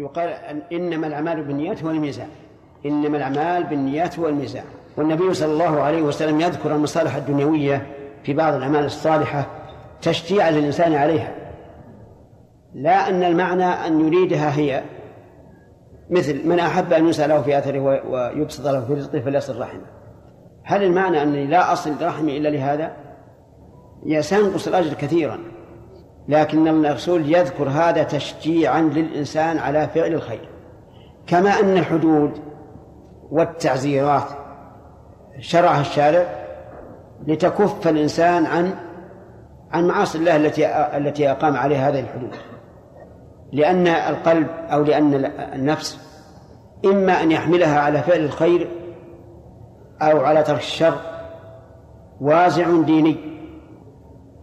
يقال إنما الأعمال بالنيات هو الميزان إنما الأعمال بالنيات هو الميزان والنبي صلى الله عليه وسلم يذكر المصالح الدنيوية في بعض الأعمال الصالحة تشجيعا للإنسان عليها. لا أن المعنى أن يريدها هي مثل من أحب أن يسأل له في أثره ويبسط له في رزقه فليصل رحمه. هل المعنى أنني لا أصل رحمي إلا لهذا؟ سينقص الأجر كثيرا. لكن الرسول يذكر هذا تشجيعا للإنسان على فعل الخير. كما أن الحدود والتعزيرات شرعها الشارع لتكف الإنسان عن عن معاصي الله التي التي أقام عليها هذه الحدود. لأن القلب أو لأن النفس إما أن يحملها على فعل الخير أو على ترك الشر وازع ديني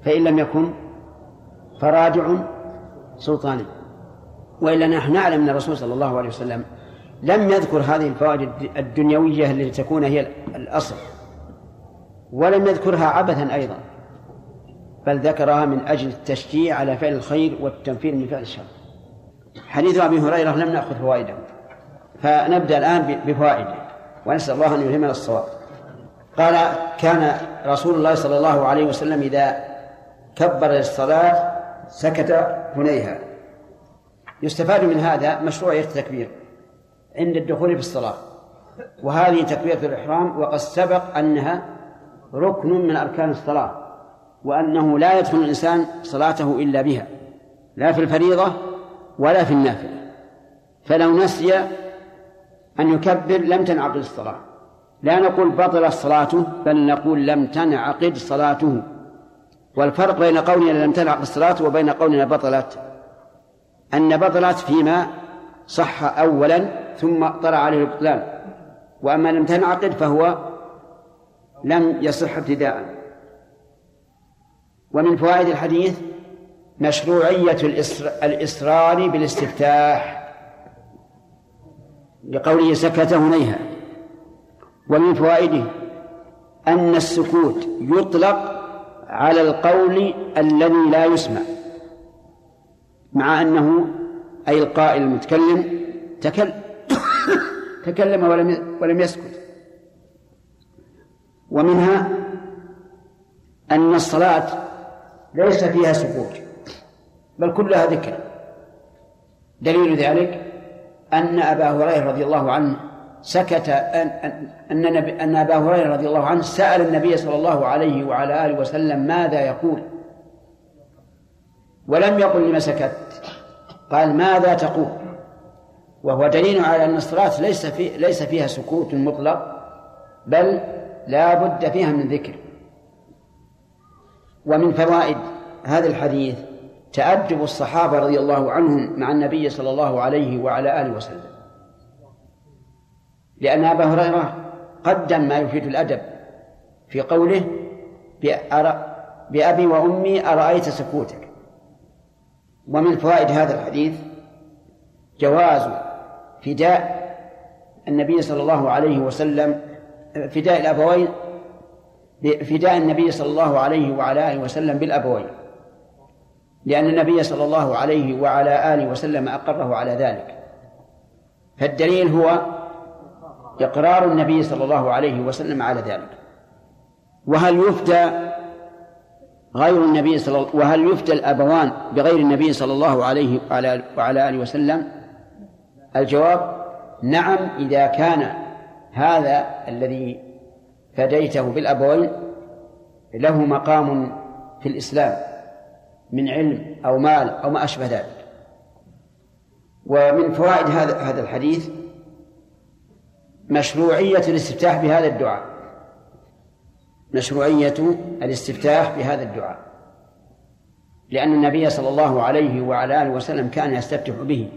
فإن لم يكن فرادع سلطاني وإلا نحن نعلم أن الرسول صلى الله عليه وسلم لم يذكر هذه الفوائد الدنيوية التي تكون هي الأصل ولم يذكرها عبثا أيضا بل ذكرها من أجل التشجيع على فعل الخير والتنفير من فعل الشر. حديث أبي هريرة لم نأخذ فوائده فنبدأ الآن بفوائده ونسأل الله أن يلهمنا الصواب. قال كان رسول الله صلى الله عليه وسلم إذا كبر للصلاة سكت هنيها. يستفاد من هذا مشروعية التكبير عند الدخول في الصلاة. وهذه تكبيرة الإحرام وقد سبق أنها ركن من أركان الصلاة وأنه لا يدخل الإنسان صلاته إلا بها لا في الفريضة ولا في النافلة. فلو نسي أن يكبر لم تنعقد الصلاة. لا نقول بطل صلاته بل نقول لم تنعقد صلاته. والفرق بين قولنا لم تنعقد الصلاة وبين قولنا بطلت. أن بطلت فيما صح أولا ثم طلع عليه البطلان وأما لم تنعقد فهو لم يصح ابتداء. ومن فوائد الحديث مشروعية الإصرار بالاستفتاح. لقوله سكت هنيها ومن فوائده أن السكوت يطلق على القول الذي لا يسمع مع أنه أي القائل المتكلم تكلم تكلم ولم ولم يسكت. ومنها أن الصلاة ليس فيها سكوت بل كلها ذكر. دليل ذلك أن أبا هريرة رضي الله عنه سكت أن أن أن أبا هريرة رضي الله عنه سأل النبي صلى الله عليه وعلى آله وسلم ماذا يقول؟ ولم يقل لما سكت. قال ماذا تقول؟ وهو دليل على أن الصلاة ليس في ليس فيها سكوت مطلق بل لا بد فيها من ذكر. ومن فوائد هذا الحديث تأدب الصحابة رضي الله عنهم مع النبي صلى الله عليه وعلى آله وسلم. لأن أبا هريرة قدم ما يفيد الأدب في قوله بأبي وأمي أرأيت سكوتك. ومن فوائد هذا الحديث جواز فداء النبي صلى الله عليه وسلم فداء الأبوين فداء النبي صلى الله عليه وعلى آله وسلم بالأبوين. لأن النبي صلى الله عليه وعلى آله وسلم أقره على ذلك. فالدليل هو إقرار النبي صلى الله عليه وسلم على ذلك. وهل يفتى غير النبي صلى الله وهل يفتى الأبوان بغير النبي صلى الله عليه وعلى, وعلى آله وسلم؟ الجواب نعم إذا كان هذا الذي فديته بالأبوين له مقام في الإسلام من علم أو مال أو ما أشبه ذلك. ومن فوائد هذا هذا الحديث مشروعية الاستفتاح بهذا الدعاء. مشروعية الاستفتاح بهذا الدعاء. لأن النبي صلى الله عليه وعلى آله وسلم كان يستفتح به.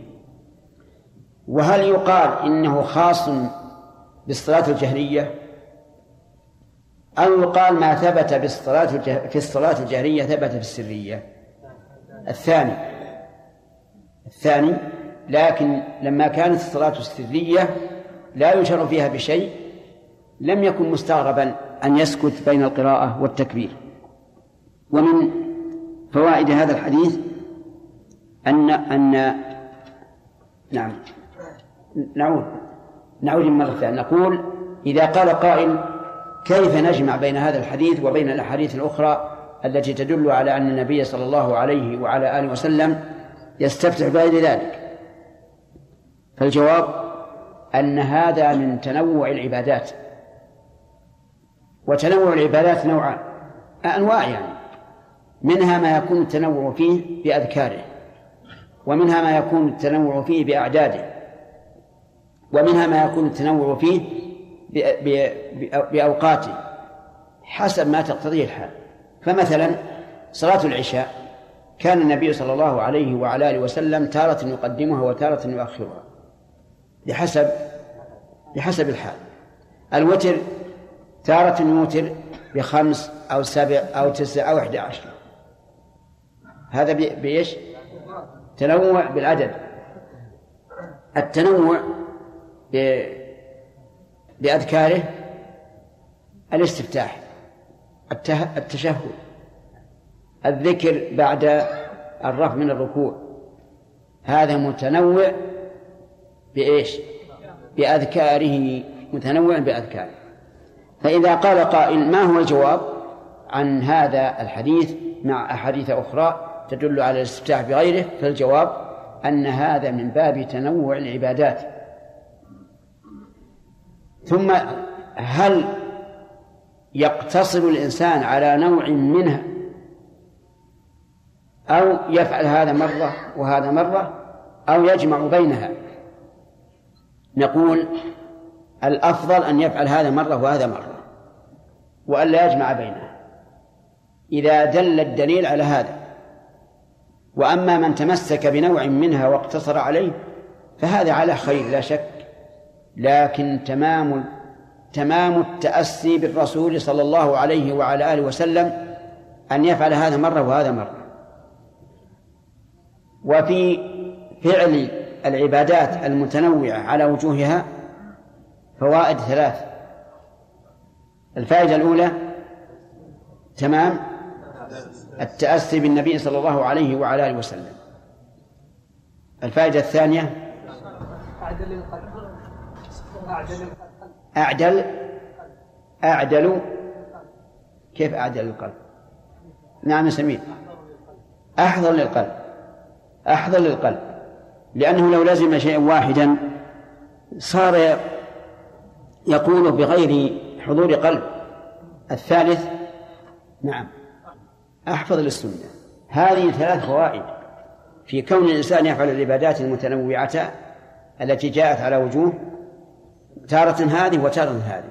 وهل يقال إنه خاص بالصلاة الجهرية؟ أو يقال ما ثبت بالصلاة في الصلاة الجهرية ثبت في السرية؟ الثاني. الثاني لكن لما كانت الصلاة السرية لا يشر فيها بشيء لم يكن مستغربا أن يسكت بين القراءة والتكبير. ومن فوائد هذا الحديث أن أن نعم. نعود. نعود مرة ثانية نقول إذا قال قائل كيف نجمع بين هذا الحديث وبين الأحاديث الأخرى التي تدل على أن النبي صلى الله عليه وعلى آله وسلم يستفتح بغير ذلك؟ فالجواب أن هذا من تنوع العبادات. وتنوع العبادات نوعان أنواع يعني. منها ما يكون التنوع فيه بأذكاره ومنها ما يكون التنوع فيه بأعداده ومنها ما يكون التنوع فيه بأوقاته حسب ما تقتضيه الحال. فمثلا صلاة العشاء كان النبي صلى الله عليه وعلى آله وسلم تارة يقدمها وتارة يؤخرها. بحسب بحسب الحال. الوتر تارة يوتر بخمس أو سبع أو تسع أو أحد عشر. هذا بإيش؟ تنوع بالعدد. التنوع بأذكاره الاستفتاح التشهد الذكر بعد الرفع من الركوع. هذا متنوع بإيش؟ بأذكاره متنوع بأذكاره. فإذا قال قائل ما هو الجواب عن هذا الحديث مع أحاديث أخرى تدل على الاستفتاح بغيره؟ فالجواب أن هذا من باب تنوع العبادات. ثم هل يقتصر الإنسان على نوع منها أو يفعل هذا مرة وهذا مرة أو يجمع بينها؟ نقول الأفضل أن يفعل هذا مرة وهذا مرة وألا يجمع بينها إذا دل الدليل على هذا وأما من تمسك بنوع منها واقتصر عليه فهذا على خير لا شك لكن تمام تمام التأسي بالرسول صلى الله عليه وعلى آله وسلم أن يفعل هذا مرة وهذا مرة. وفي فعل العبادات المتنوعة على وجوهها فوائد ثلاث. الفائدة الأولى تمام التأسي بالنبي صلى الله عليه وعلى آله وسلم. الفائدة الثانية أعدل أعدل كيف أعدل القلب؟ نعم سمير. أحضر للقلب أحضر للقلب. لأنه لو لزم شيئا واحدا صار يقول بغير حضور قلب. الثالث نعم أحفظ للسنة هذه ثلاث فوائد. في كون الإنسان يفعل العبادات المتنوعة التي جاءت على وجوه تارة هذه وتارة هذه.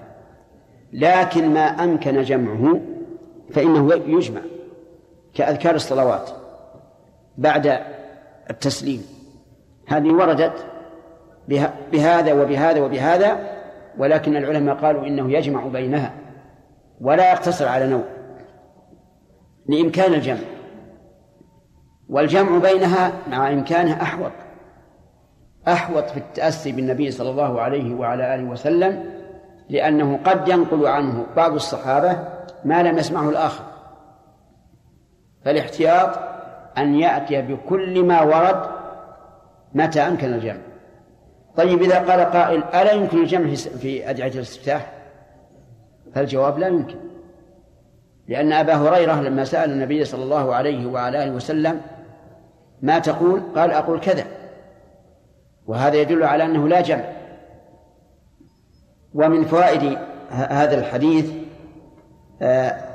لكن ما أمكن جمعه فإنه يجمع كأذكار الصلوات بعد التسليم. هذه وردت بهذا وبهذا وبهذا ولكن العلماء قالوا إنه يجمع بينها ولا يقتصر على نوع لإمكان الجمع. والجمع بينها مع إمكانها أحوط أحوط في التأسي بالنبي صلى الله عليه وعلى آله وسلم لأنه قد ينقل عنه بعض الصحابة ما لم يسمعه الآخر. فالاحتياط أن يأتي بكل ما ورد متى أمكن الجمع؟ طيب إذا قال قائل ألا يمكن الجمع في أدعية الاستفتاح؟ فالجواب لا يمكن لأن أبا هريرة لما سأل النبي صلى الله عليه وعلى آله وسلم ما تقول؟ قال أقول كذا. وهذا يدل على أنه لا جمع. ومن فوائد هذا الحديث آه،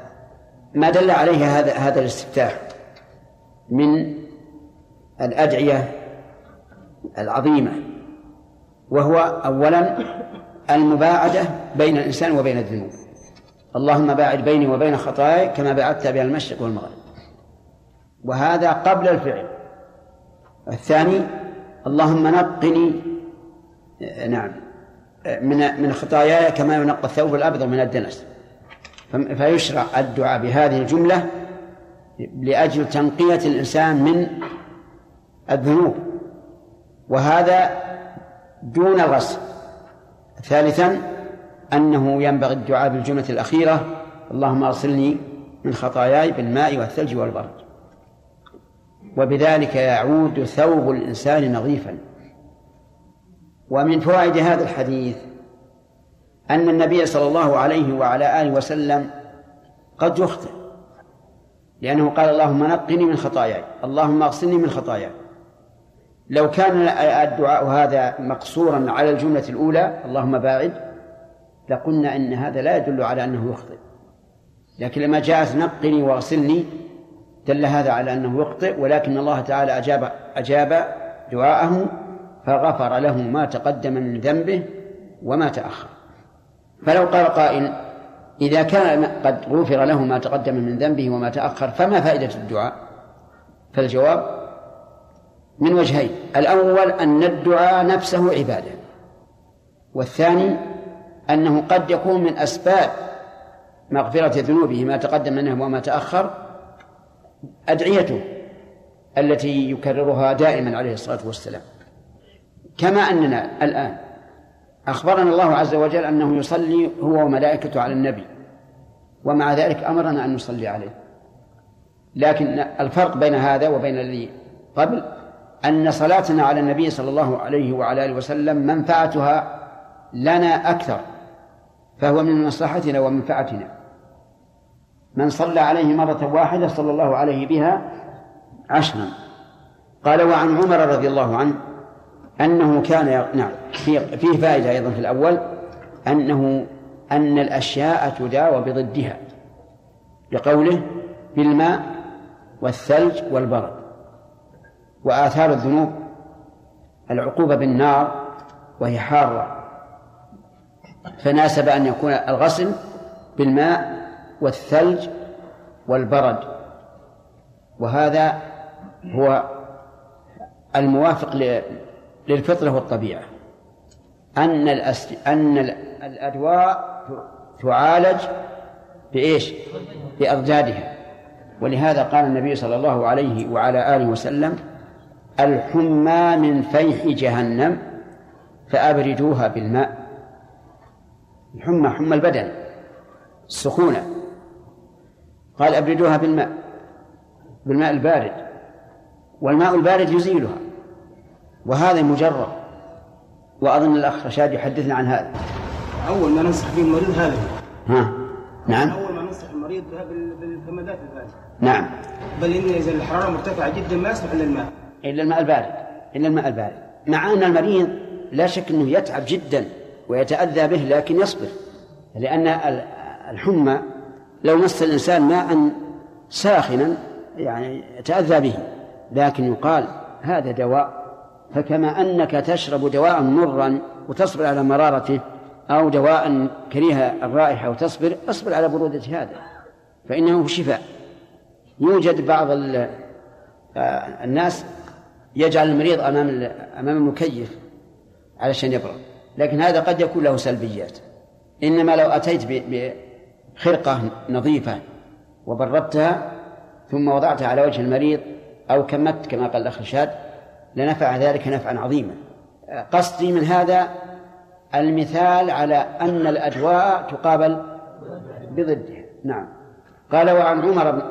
ما دل عليه هذا هذا الاستفتاح من الأدعية العظيمة وهو أولا المباعدة بين الإنسان وبين الذنوب. اللهم باعد بيني وبين خطاياي كما باعدت بين المشرق والمغرب. وهذا قبل الفعل. الثاني اللهم نقني نعم من من خطاياي كما ينقى الثوب الأبيض من الدنس. فيشرع الدعاء بهذه الجملة لأجل تنقية الإنسان من الذنوب. وهذا دون الغسل. ثالثا أنه ينبغي الدعاء بالجملة الأخيرة اللهم أغسلني من خطاياي بالماء والثلج والبرد. وبذلك يعود ثوب الإنسان نظيفا. ومن فوائد هذا الحديث أن النبي صلى الله عليه وعلى آله وسلم قد يخطئ لأنه قال اللهم نقني من خطاياي اللهم أغسلني من خطاياي. لو كان الدعاء هذا مقصورا على الجملة الأولى اللهم باعد لقلنا إن هذا لا يدل على أنه يخطئ. لكن لما جاءت نقني واغسلني دل هذا على أنه يخطئ ولكن الله تعالى أجاب أجاب دعاءه فغفر له ما تقدم من ذنبه وما تأخر. فلو قال قائل إذا كان قد غفر له ما تقدم من ذنبه وما تأخر فما فائدة الدعاء؟ فالجواب من وجهين. الأول أن الدعاء نفسه عبادة. والثاني أنه قد يكون من أسباب مغفرة ذنوبه ما تقدم منه وما تأخر أدعيته التي يكررها دائما عليه الصلاة والسلام. كما أننا الآن أخبرنا الله عز وجل أنه يصلي هو وملائكته على النبي ومع ذلك أمرنا أن نصلي عليه. لكن الفرق بين هذا وبين الذي قبل أن صلاتنا على النبي صلى الله عليه وعلى آله وسلم منفعتها لنا أكثر فهو من مصلحتنا ومنفعتنا. من صلى عليه مرة واحدة صلى الله عليه بها عشرا. قال وعن عمر رضي الله عنه أنه كان نعم فيه فائدة أيضا في الأول أنه أن الأشياء تداوى بضدها لقوله بالماء والثلج والبرد. وآثار الذنوب العقوبة بالنار وهي حارة فناسب أن يكون الغسل بالماء والثلج والبرد وهذا هو الموافق للفطرة والطبيعة أن. أن الأدواء تعالج بإيش؟ بأضدادها ولهذا قال النبي صلى الله عليه وعلى آله وسلم الحمى من فيح جهنم فأبردوها بالماء. الحمى حمى البدن السخونة. قال أبردوها بالماء بالماء البارد. والماء البارد يزيلها وهذا مجرب. وأظن الأخ رشاد يحدثنا عن هذا. أول ما ننصح به المريض هذا. ها؟ نعم. أول ما ننصح المريض بالكمادات الباردة نعم. بل إن إذا الحرارة مرتفعة جدا ما يصلح إلا الماء. إلا الماء البارد إلا الماء البارد. مع أن المريض لا شك أنه يتعب جدا ويتأذى به لكن يصبر. لأن الحمى لو مس الإنسان ماء ساخنا يعني يتأذى به. لكن يقال هذا دواء فكما أنك تشرب دواء مرا وتصبر على مرارته أو دواء كريه الرائحة وتصبر اصبر على برودة هذا فإنه شفاء. يوجد بعض آه، الناس يجعل المريض أمام أمام المكيف علشان يبرد. لكن هذا قد يكون له سلبيات. إنما لو أتيت بخرقة نظيفة وبردتها ثم وضعتها على وجه المريض أو كمت كما قال الأخ رشاد لنفع ذلك نفعا عظيما. قصدي من هذا المثال على أن الأدواء تقابل بضدها. نعم. قال وعن عمر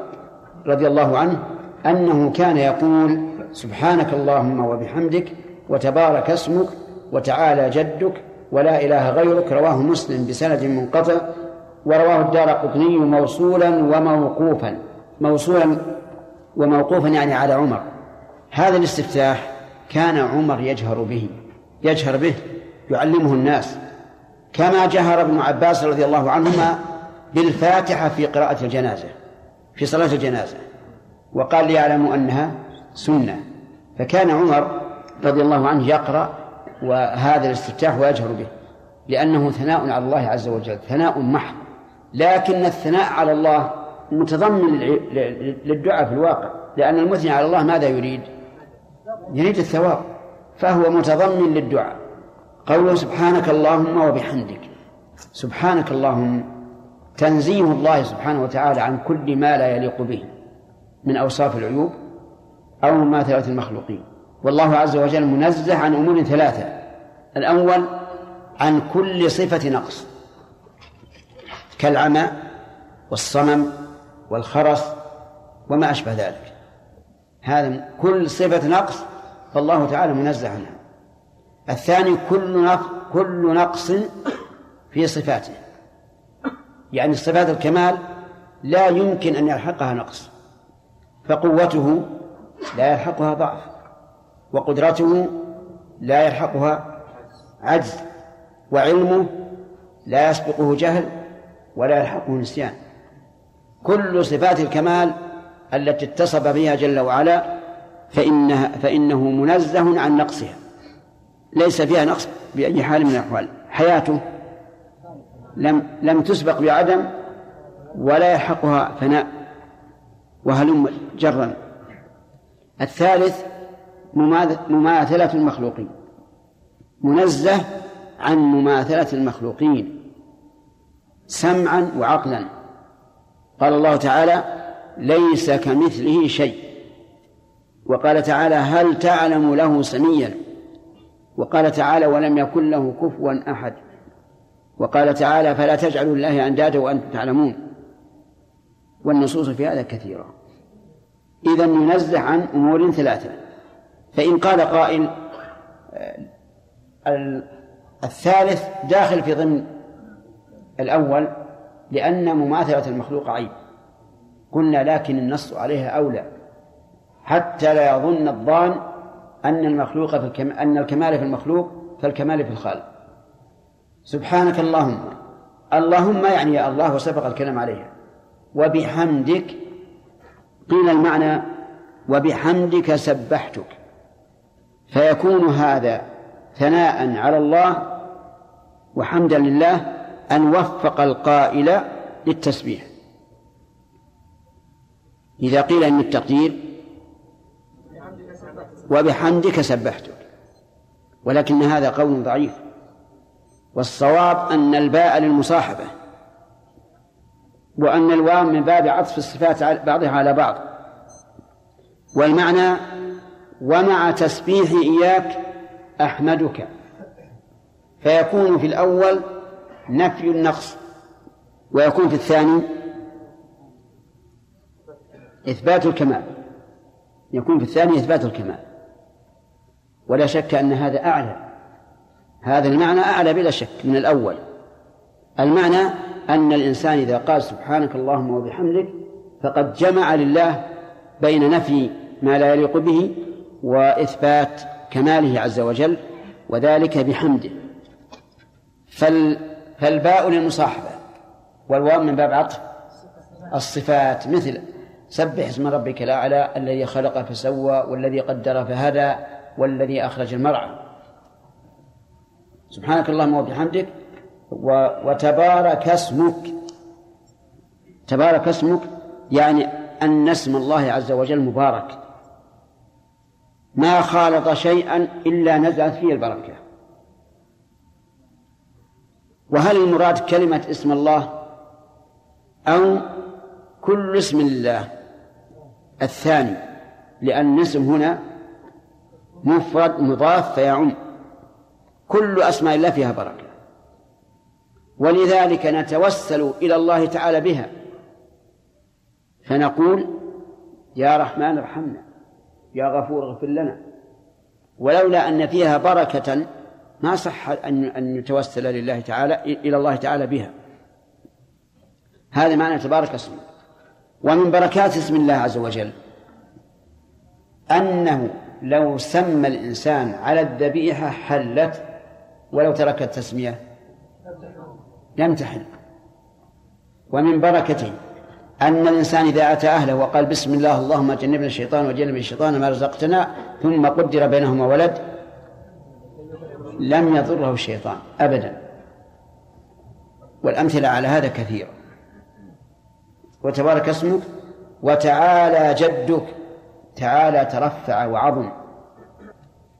رضي الله عنه أنه كان يقول سبحانك اللهم وبحمدك وتبارك اسمك وتعالى جدك ولا إله غيرك. رواه مسلم بسند منقطع ورواه الدار قطني موصولا وموقوفا موصولا وموقوفا يعني على عمر. هذا الاستفتاح كان عمر يجهر به يجهر به يعلمه الناس. كما جهر ابن عباس رضي الله عنهما بالفاتحة في قراءة الجنازة في صلاة الجنازة. وقال ليعلموا أنها سنة. فكان عمر رضي الله عنه يقرأ وهذا الاستفتاح ويجهر به لأنه ثناء على الله عز وجل ثناء محض. لكن الثناء على الله متضمن للدعاء في الواقع لأن المثني على الله ماذا يريد؟ يريد الثواب فهو متضمن للدعاء. قوله سبحانك اللهم وبحمدك. سبحانك اللهم تنزيه الله سبحانه وتعالى عن كل ما لا يليق به من أوصاف العيوب أو مماثلة المخلوقين. والله عز وجل منزه عن أمور ثلاثة. الأول عن كل صفة نقص. كالعمى والصمم والخرس وما أشبه ذلك. هذا كل صفة نقص فالله تعالى منزه عنها. الثاني كل نقص كل نقص في صفاته. يعني صفات الكمال لا يمكن أن يلحقها نقص. فقوته لا يلحقها ضعف وقدرته لا يلحقها عجز وعلمه لا يسبقه جهل ولا يلحقه نسيان. كل صفات الكمال التي اتصف بها جل وعلا فإنها فإنه منزه عن نقصها. ليس فيها نقص بأي حال من الأحوال. حياته لم لم تسبق بعدم ولا يلحقها فناء وهلم جرا. الثالث مماثلة المخلوقين. منزه عن مماثلة المخلوقين. سمعا وعقلا. قال الله تعالى ليس كمثله شيء. وقال تعالى هل تعلم له سميا؟ وقال تعالى ولم يكن له كفوا أحد. وقال تعالى فلا تجعلوا الله أندادا وأنتم تعلمون. والنصوص في هذا كثيرة. إذا ينزه عن أمور ثلاثة. فإن قال قائل آه، الثالث داخل في ضمن الأول لأن مماثلة المخلوق عيب. قلنا لكن النص عليها أولى. حتى لا يظن الظان أن المخلوق في الكم... أن الكمال في المخلوق كالكمال في الخالق. سبحانك اللهم. اللهم يعني يا الله وسبق الكلام عليها. وبحمدك قيل المعنى وبحمدك سبحتك. فيكون هذا ثناء على الله وحمدا لله أن وفق القائل للتسبيح. إذا قيل إن التقدير وبحمدك سبحتك. ولكن هذا قول ضعيف. والصواب أن الباء للمصاحبة. وأن الواو من باب عطف الصفات بعضها على بعض. والمعنى ومع تسبيحي إياك أحمدك. فيكون في الأول نفي النقص ويكون في الثاني إثبات الكمال. يكون في الثاني إثبات الكمال. ولا شك أن هذا أعلى. هذا المعنى أعلى بلا شك من الأول. المعنى أن الإنسان إذا قال سبحانك اللهم وبحمدك فقد جمع لله بين نفي ما لا يليق به وإثبات كماله عز وجل وذلك بحمده. فال فالباء للمصاحبة والواو من باب عطف. الصفات مثل سبح اسم ربك الأعلى الذي خلق فسوى والذي قدر فهدى والذي أخرج المرعى. سبحانك اللهم وبحمدك وتبارك اسمك. تبارك اسمك يعني أن اسم الله عز وجل مبارك. ما خالط شيئا إلا نزلت فيه البركة. وهل المراد كلمة اسم الله أو كل اسم لله الثاني؟ لأن الاسم هنا مفرد مضاف فيعم. كل أسماء الله فيها بركة. ولذلك نتوسل إلى الله تعالى بها. فنقول يا رحمن ارحمنا يا غفور اغفر لنا. ولولا أن فيها بركة ما صح أن أن يتوسل لله تعالى إلى الله تعالى بها. هذا معنى تبارك اسمه. ومن بركات اسم الله عز وجل أنه لو سمى الإنسان على الذبيحة حلت ولو ترك التسمية. لم تحل ومن بركته أن الإنسان إذا أتى أهله وقال بسم الله اللهم جنبنا الشيطان وجنب الشيطان ما رزقتنا ثم قدر بينهما ولد لم يضره الشيطان أبدا. والأمثلة على هذا كثيرة وتبارك اسمك وتعالى جدك تعالى ترفع وعظم.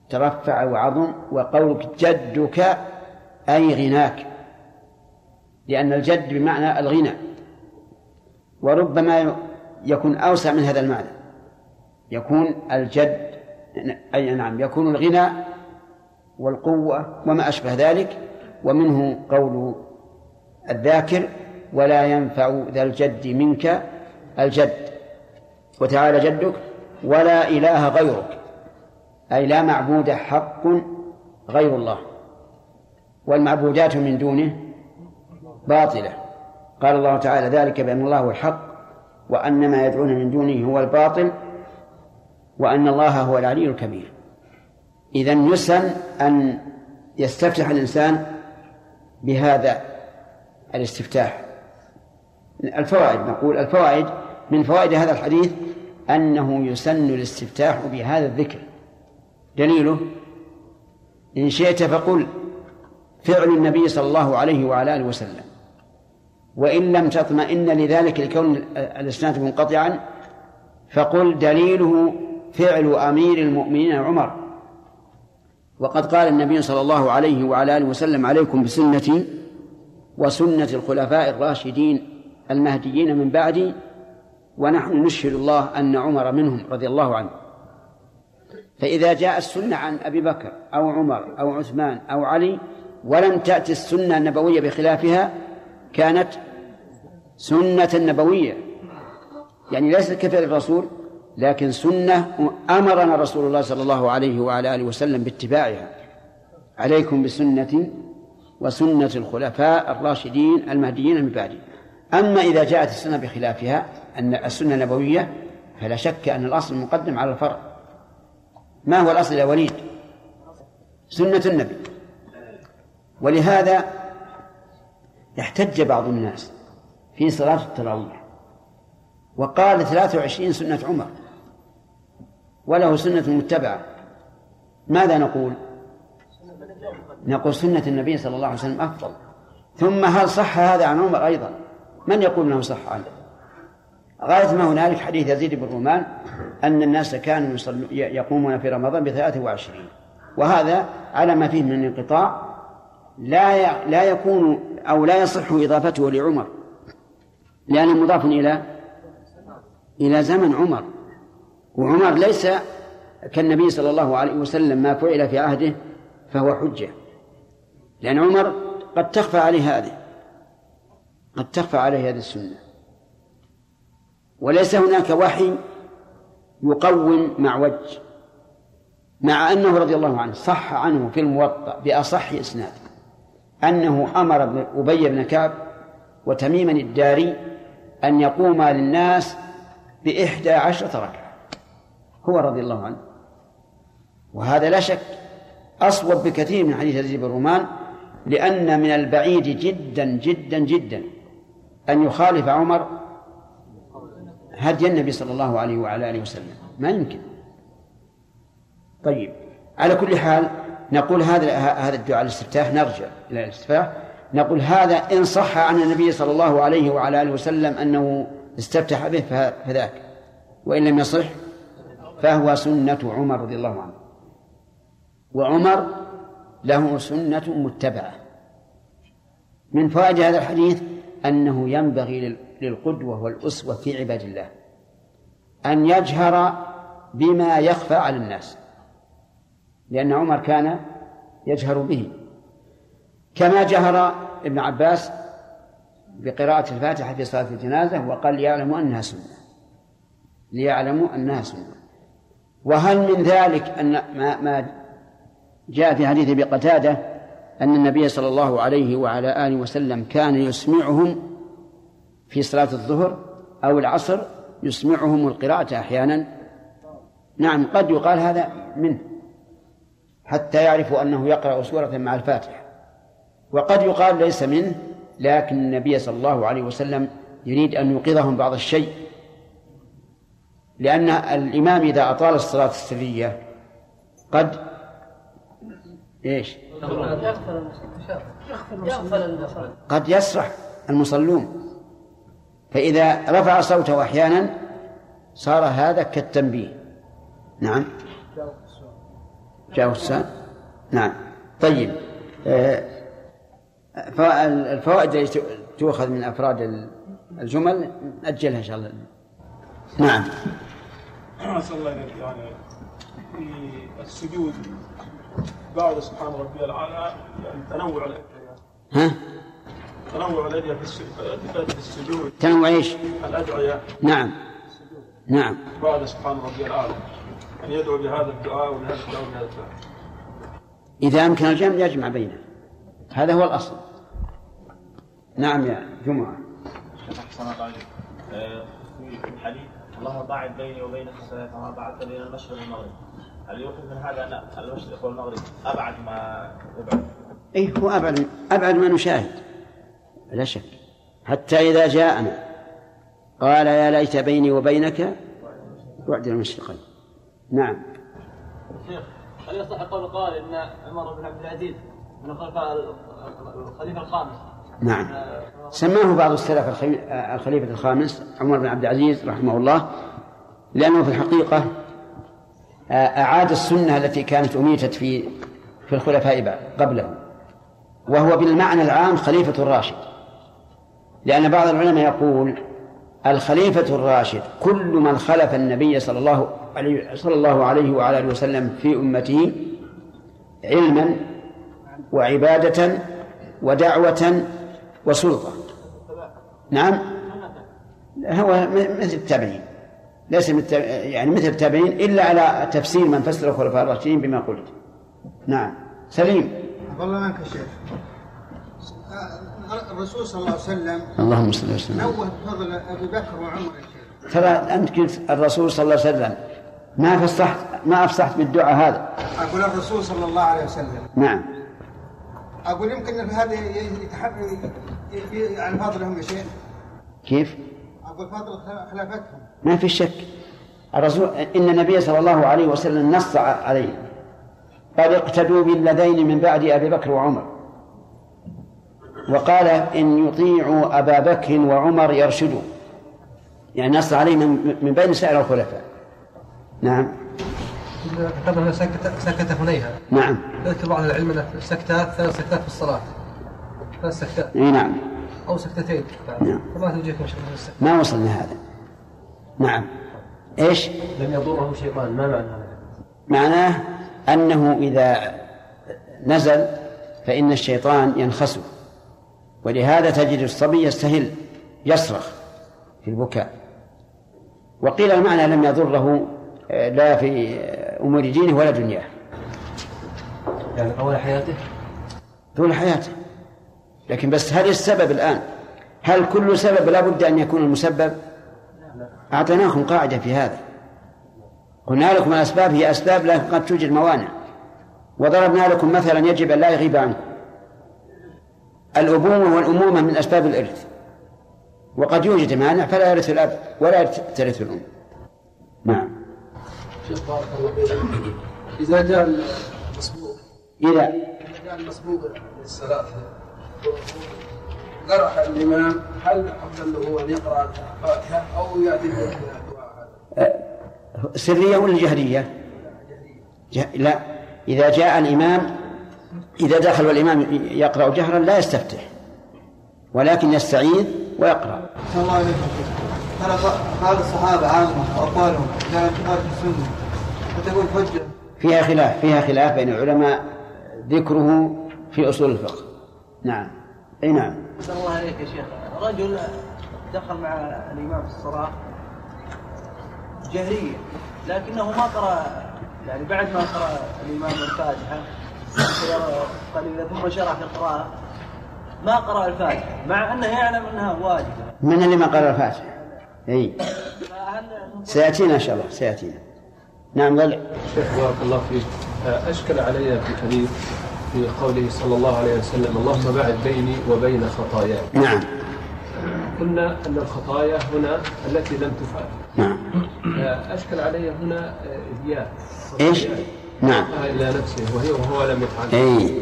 ترفع وعظم وقولك جدك أي غناك. لأن الجد بمعنى الغنى وربما يكون أوسع من هذا المعنى. يكون الجد أي نعم يكون الغنى والقوة وما أشبه ذلك ومنه قول الذاكر ولا ينفع ذا الجد منك الجد. وتعالى جدك ولا إله غيرك. أي لا معبود حق غير الله. والمعبودات من دونه باطلة. قال الله تعالى ذلك بأن الله هو الحق وأن ما يدعون من دونه هو الباطل وأن الله هو العلي الكبير. إذا يسن أن يستفتح الإنسان بهذا الاستفتاح. الفوائد نقول الفوائد من فوائد هذا الحديث أنه يسن الاستفتاح بهذا الذكر. دليله إن شئت فقل فعل النبي صلى الله عليه وعلى آله وسلم. وإن لم تطمئن لذلك لكون الإسناد منقطعا فقل دليله فعل أمير المؤمنين عمر. وقد قال النبي صلى الله عليه وعلى آله وسلم عليكم بسنتي وسنة الخلفاء الراشدين المهديين من بعدي ونحن نشهد الله أن عمر منهم رضي الله عنه. فإذا جاء السنة عن أبي بكر أو عمر أو عثمان أو علي ولم تأتي السنة النبوية بخلافها كانت سنة نبوية. يعني ليست كفعل الرسول لكن سنة أمرنا رسول الله صلى الله عليه وعلى آله وسلم باتباعها. عليكم بسنتي وسنة الخلفاء الراشدين المهديين من بعدي. أما إذا جاءت السنة بخلافها أن السنة النبوية فلا شك أن الأصل مقدم على الفرع. ما هو الأصل يا وليد؟ سنة النبي. ولهذا احتج بعض الناس في صلاة التراويح وقال 23 سنة عمر وله سنة متبعة ماذا نقول؟ نقول سنة النبي صلى الله عليه وسلم أفضل ثم هل صح هذا عن عمر أيضا؟ من يقول أنه صح عنه؟ غاية ما هنالك حديث يزيد بن رومان أن الناس كانوا يقومون في رمضان بثلاثة وعشرين وهذا على ما فيه من انقطاع لا لا يكون أو لا يصح إضافته لعمر لأنه مضاف إلى إلى زمن عمر. وعمر ليس كالنبي صلى الله عليه وسلم ما فعل في عهده فهو حجة. لأن عمر قد تخفى عليه هذه قد تخفى عليه هذه السنة. وليس هناك وحي يقوم مع وجه مع أنه رضي الله عنه صح عنه في الموطأ بأصح إسناد. أنه أمر أبي بن كعب وتميما الداري أن يقوما للناس بإحدى عشرة ركعة. هو رضي الله عنه. وهذا لا شك أصوب بكثير من حديث يزيد بن لأن من البعيد جدا جدا جدا أن يخالف عمر هدي النبي صلى الله عليه وعلى آله وسلم. ما يمكن. طيب على كل حال نقول هذا هذا الدعاء الاستفتاح نرجع إلى الاستفتاح. نقول هذا إن صح عن النبي صلى الله عليه وعلى آله وسلم أنه استفتح به فذاك. وإن لم يصح فهو سنة عمر رضي الله عنه. وعمر له سنة متبعة. من فوائد هذا الحديث أنه ينبغي للقدوة والأسوة في عباد الله أن يجهر بما يخفى على الناس. لأن عمر كان يجهر به. كما جهر ابن عباس بقراءة الفاتحة في صلاة الجنازة وقال ليعلموا أنها سنة. ليعلموا أنها سنة. وهل من ذلك أن ما, ما جاء في حديث أبي قتادة أن النبي صلى الله عليه وعلى آله وسلم كان يسمعهم في صلاة الظهر أو العصر يسمعهم القراءة أحيانا؟ نعم قد يقال هذا منه. حتى يعرفوا أنه يقرأ سورة مع الفاتحة. وقد يقال ليس منه لكن النبي صلى الله عليه وسلم يريد أن يوقظهم بعض الشيء. لأن الإمام إذا أطال الصلاة السرية قد إيش؟ قد يسرح المصلون. فإذا رفع صوته أحيانا صار هذا كالتنبيه. نعم. جاء السؤال؟ نعم. طيب آه، الفوائد التي تؤخذ من أفراد الجمل نأجلها إن شاء الله. نعم. أسأل الله يعني في السجود بعد سبحان ربي الأعلى يعني تنوع الأدعية ها؟ تنوع الأدعية في السجود. تنوع إيش؟ الأدعية. نعم. نعم. بعد سبحان ربي الأعلى. أن يدعو بهذا الدعاء وبهذا الدعاء وبهذا الدعاء. إذا أمكن الجمع يجمع بينه. هذا هو الأصل. نعم يا جمعة. أحسن الله عليك. آه، في الحديث الله باعد بيني وبين الصلاة كما بعدت بين المشرق والمغرب. هل يؤخذ من هذا أن المشرق والمغرب أبعد ما يبعد؟ إيه هو أبعد أبعد ما نشاهد. لا شك. حتى إذا جاءنا قال يا ليت بيني وبينك بعد المشرقين. نعم. شيخ هل يصح قول قال إن عمر بن عبد العزيز من الخلفاء الخليفة الخامس؟ نعم. سماه بعض السلف الخلي- الخليفة الخامس عمر بن عبد العزيز رحمه الله لأنه في الحقيقة آه، أعاد السنة التي كانت أميتت في في الخلفاء قبله. وهو بالمعنى العام خليفة الراشد. لأن بعض العلماء يقول الخليفة الراشد كل من خلف النبي صلى الله عليه صلى الله عليه وعلى آله وسلم في أمته علما وعبادة ودعوة وسلطة. نعم؟ هو مثل التابعين. ليس يعني مثل التابعين إلا على تفسير من فسر الخلفاء الراشدين بما قلت. نعم. سليم. والله عنك يا شيخ. الرسول صلى الله عليه وسلم اللهم صل وسلم. نوه بفضل أبي بكر وعمر يا شيخ. ترى أنت قلت الرسول صلى الله عليه وسلم ما فصحت ما أفصحت بالدعاء هذا. أقول الرسول صلى الله عليه وسلم. نعم. أقول يمكن هذا يتحب يعني فضلهم يا شيخ. كيف؟ أقول فضل خلافتهم ما في شك. الرسول إن النبي صلى الله عليه وسلم نص عليه. قال اقتدوا بالذين من بعد أبي بكر وعمر. وقال إن يطيعوا أبا بكر وعمر يرشدوا. يعني نص عليه من, من بين سائر الخلفاء. نعم. كتبنا سكت سكت هنيها نعم. يذكر بعض العلم أن السكتات ثلاث سكتات في الصلاة. ثلاث سكتات. إي نعم. أو سكتتين. نعم. فما توجيهكم ما وصلنا هذا نعم. إيش؟ لم يضره شيطان. ما معنى هذا؟ معناه أنه إذا نزل فإن الشيطان ينخسه ولهذا تجد الصبي يستهل يصرخ في البكاء. وقيل المعنى لم يضره لا في أمور دينه ولا دنياه. يعني اول حياته؟ طول حياته. لكن بس هل السبب الآن. هل كل سبب لا بد أن يكون المسبب؟ أعطيناكم قاعدة في هذا. قلنا لكم الأسباب هي أسباب لكن قد توجد موانع. وضربنا لكم مثلا يجب أن لا يغيب عنكم. الأبوة والأمومة من أسباب الإرث. وقد يوجد مانع فلا يرث الأب ولا ترث الأم. شيخ بارك الله فيك. إذا جاء المسبوق إذا جاء المسبوق للصلاه قرأ الإمام هل أفضل له أن يقرأ الفاتحة أو يأتي بالدعاء هذا؟ سرية ولا جهرية؟ جه... لا. إذا جاء الإمام إذا دخل والإمام يقرأ جهرا لا يستفتح ولكن يستعيذ ويقرأ. الله ترى قال الصحابة عامة وأقوالهم كانت تخالف السنة. وتكون حجة. فيها خلاف فيها خلاف بين العلماء ذكره في أصول الفقه. نعم. أي نعم. أحسن الله عليك يا شيخ. رجل دخل مع الإمام في الصلاة. جهرية لكنه ما قرأ يعني بعد ما قرأ الإمام الفاتحة قرأ قليلا ثم شرع في القراءة ما قرأ الفاتحة مع أنه يعلم أنها واجبة. من اللي ما قرأ الفاتحة؟ أي. فهل سيأتينا إن شاء الله سيأتينا. نعم ضلع شيخ بارك الله فيك. آه، أشكل علي في الحديث في قوله صلى الله عليه وسلم اللهم باعد بيني وبين خطاياي. نعم. قلنا أن الخطايا هنا التي لم تفعل. نعم. آه، أشكل علي هنا آه، الياء إيش؟ نعم. إلى نفسه وهي وهو لم يفعل. أي.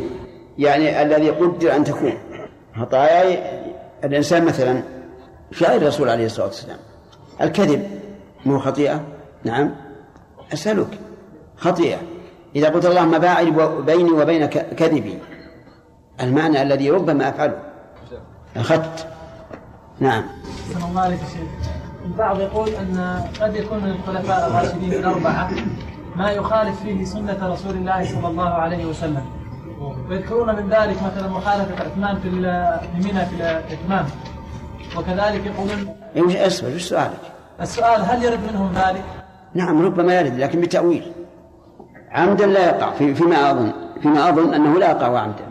يعني الذي قدر أن تكون خطاياي الإنسان مثلا في غير الرسول عليه الصلاة والسلام. الكذب مو خطيئة؟ نعم. أسألك. خطيئة. إذا قلت اللهم باعد بيني وبين كذبي المعنى الذي ربما أفعله. أخذت نعم. صلى الله عليه وسلم البعض يقول أن قد يكون الخلفاء الراشدين الأربعة ما يخالف فيه سنة رسول الله صلى الله عليه وسلم. ويذكرون من ذلك مثلا مخالفة عثمان في منى في الإتمام. وكذلك يقولون وش أسفل وش سؤالك؟ السؤال هل يرد منهم ذلك؟ نعم ربما يرد لكن بتأويل. عمدا لا يقع في فيما أظن فيما أظن أنه لا يقع عمدا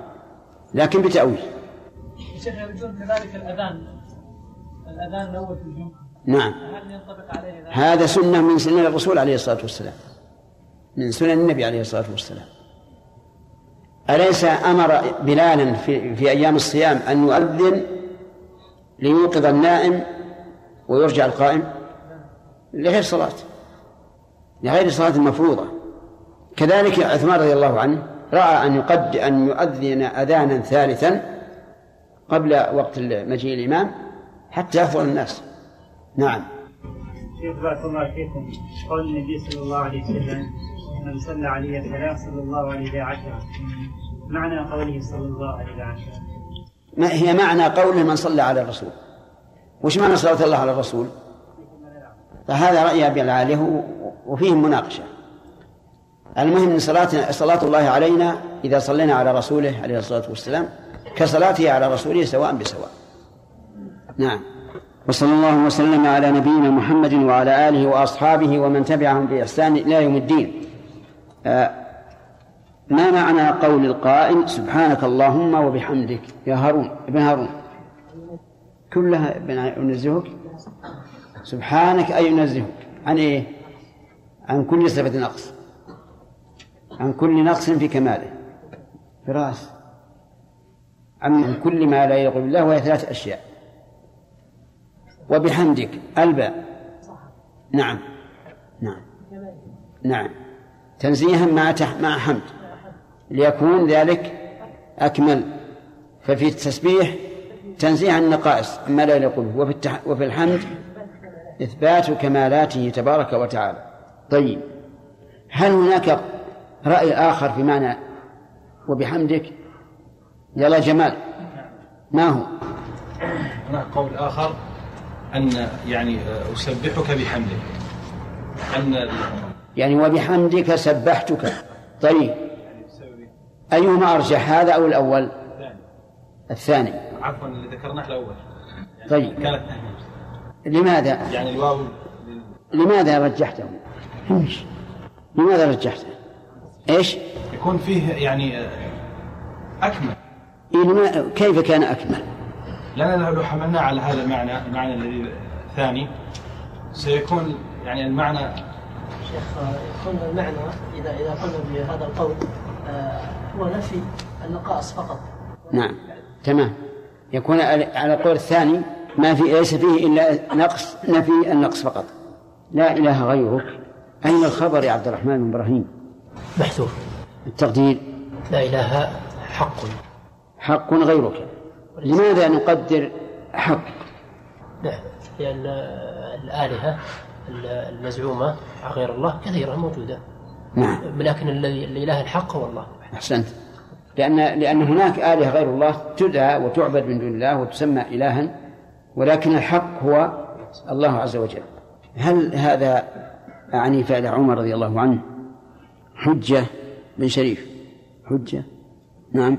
لكن بتأويل. شيخ يرجون كذلك الأذان. الأذان الأول في الجمعة. نعم. هل ينطبق عليه ذلك؟ هذا سنة من سنن الرسول عليه الصلاة والسلام. من سنن النبي عليه الصلاة والسلام. أليس أمر بلالا في, في أيام الصيام أن يؤذن ليوقظ النائم ويرجع القائم؟ لغير صلاة. لغير صلاة المفروضة كذلك عثمان رضي الله عنه رأى أن يقد أن يؤذن أذانا ثالثا قبل وقت مجيء الإمام حتى يحضر الناس. نعم. شيخ بارك الله فيكم قول النبي صلى الله عليه وسلم من صلى علي ثلاث صلى الله عليه عشرة. معنى قوله صلى الله عليه عشرة. ما هي معنى قول من صلى على الرسول؟ وش معنى صلاة الله على الرسول؟ فهذا رأي أبي العالي وفيه مناقشة. المهم صلاة صلاة الله علينا إذا صلينا على رسوله عليه الصلاة والسلام كصلاته على رسوله سواء بسواء. نعم. وصلى الله وسلم على نبينا محمد وعلى آله وأصحابه ومن تبعهم بإحسان إلى يوم الدين. آه ما معنى قول القائل سبحانك اللهم وبحمدك؟ يا هارون ابن هارون. كلها ينزهك سبحانك أي ينزهك عن إيه؟ عن كل صفة نقص. عن كل نقص في كماله. فراس عن كل ما لا يليق بالله وهي ثلاث أشياء. وبحمدك. الباء. نعم. نعم. نعم. تنزيها مع مع حمد. ليكون ذلك أكمل. ففي التسبيح تنزيه عن النقائص. عما لا به وفي, التح... وفي الحمد إثبات كمالاته تبارك وتعالى. طيب هل هناك رأي آخر في معنى وبحمدك؟ يلا جمال ما هو؟ هناك قول آخر أن يعني أسبحك بحمدك. أن يعني وبحمدك سبحتك. طيب أيهما أرجح هذا أو الأول؟ الثاني. عفوا اللي ذكرناه الأول. طيب. كانت لماذا؟ يعني الواو لماذا رجحته؟ لماذا رجحته؟ إيش؟ يكون فيه يعني أكمل. إيه كيف كان أكمل؟ لأننا لو حملنا على هذا المعنى المعنى الذي الثاني سيكون يعني المعنى شيخ يكون المعنى إذا إذا قلنا بهذا القول آه، هو نفي النقائص فقط. نعم تمام. يكون على القول الثاني ما في ليس فيه إلا نقص نفي النقص فقط. لا إله غيرك أين الخبر يا عبد الرحمن بن إبراهيم؟ محذوف. التقدير. لا إله حق. حق غيرك. لماذا نقدر حق؟ نعم لأن الآلهة المزعومة غير الله كثيرة موجودة. نعم. لكن الذي الإله الحق هو الله أحسنت. لأن لأن هناك آلهة غير الله تدعى وتعبد من دون الله وتسمى إلها ولكن الحق هو الله عز وجل. هل هذا أعني فعل عمر رضي الله عنه؟ حجة بن شريف. حجة؟ نعم.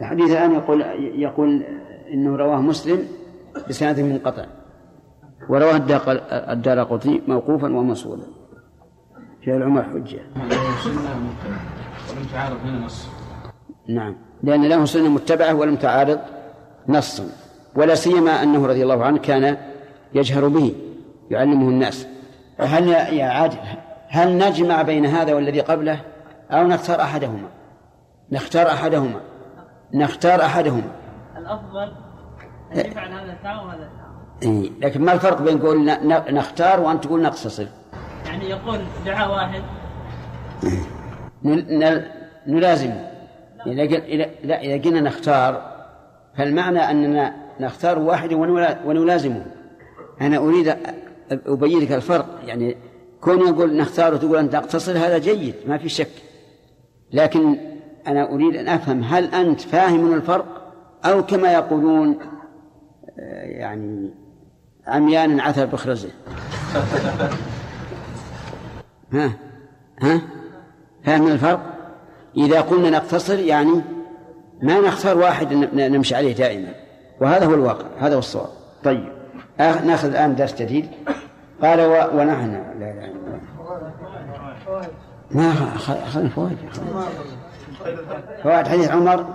الحديث الآن يقول يقول إنه رواه مسلم بسند منقطع ورواه الدار قطني موقوفا وموصولا. فعل عمر حجة. ولم تعارض من النص نعم. لأن له سنة متبعة ولم تعارض نصا. ولا سيما أنه رضي الله عنه كان يجهر به يعلمه الناس. هل يا عادل هل نجمع بين هذا والذي قبله أو نختار أحدهما؟ نختار أحدهما. نختار أحدهما. الأفضل أن يفعل هذا التاء وهذا إيه. لكن ما الفرق بين قول نختار وأن تقول نقتصر؟ يعني يقول دعاء واحد. نلازم. إذا لا إذا قلنا نختار فالمعنى أننا نختار واحدا ونلازمه. أنا أريد أبين لك الفرق. يعني كون يقول نختار وتقول أنت تقتصر هذا جيد ما في شك. لكن أنا أريد أن أفهم هل أنت فاهم الفرق؟ أو كما يقولون يعني عميان عثر بخرزه. ها؟ ها؟ فاهم الفرق؟ إذا قلنا نقتصر يعني ما نختار واحد نمشي عليه دائما. وهذا هو الواقع هذا هو الصواب طيب ناخذ الآن درس جديد قال و... ونحن لا لا ما أخذنا فوائد فوائد حديث عمر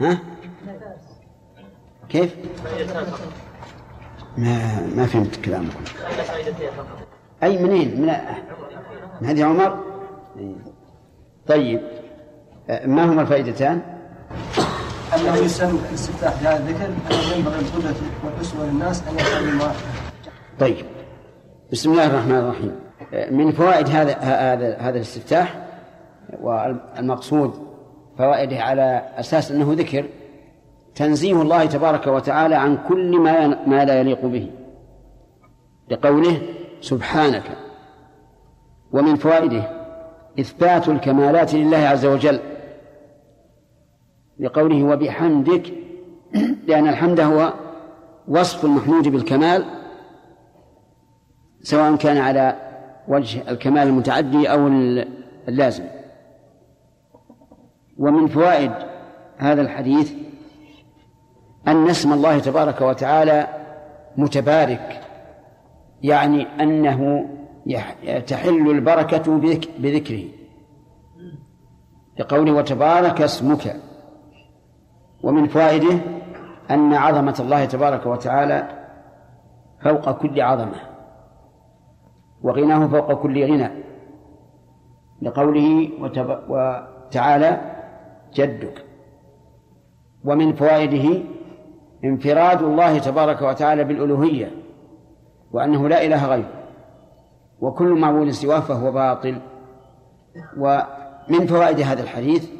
ها كيف؟ ما ما فهمت كلامكم أي منين؟ من من حديث عمر؟ طيب ما هما الفائدتان؟ يسن الاستفتاح بهذا الذكر أنه ينبغي القدرة والأسوة للناس أن يسلموا طيب. بسم الله الرحمن الرحيم. من فوائد هذا هذا هذا الاستفتاح والمقصود فوائده على أساس أنه ذكر تنزيه الله تبارك وتعالى عن كل ما ما لا يليق به لقوله سبحانك. ومن فوائده إثبات الكمالات لله عز وجل. لقوله وبحمدك لأن الحمد هو وصف المحمود بالكمال سواء كان على وجه الكمال المتعدي أو اللازم. ومن فوائد هذا الحديث أن اسم الله تبارك وتعالى متبارك يعني أنه تحل البركة بذكره. لقوله وتبارك اسمك. ومن فوائده أن عظمة الله تبارك وتعالى فوق كل عظمة وغناه فوق كل غنى لقوله. وتعالى جدك ومن فوائده انفراد الله تبارك وتعالى بالألوهية وأنه لا إله غيره وكل معبود سواه فهو باطل ومن فوائد هذا الحديث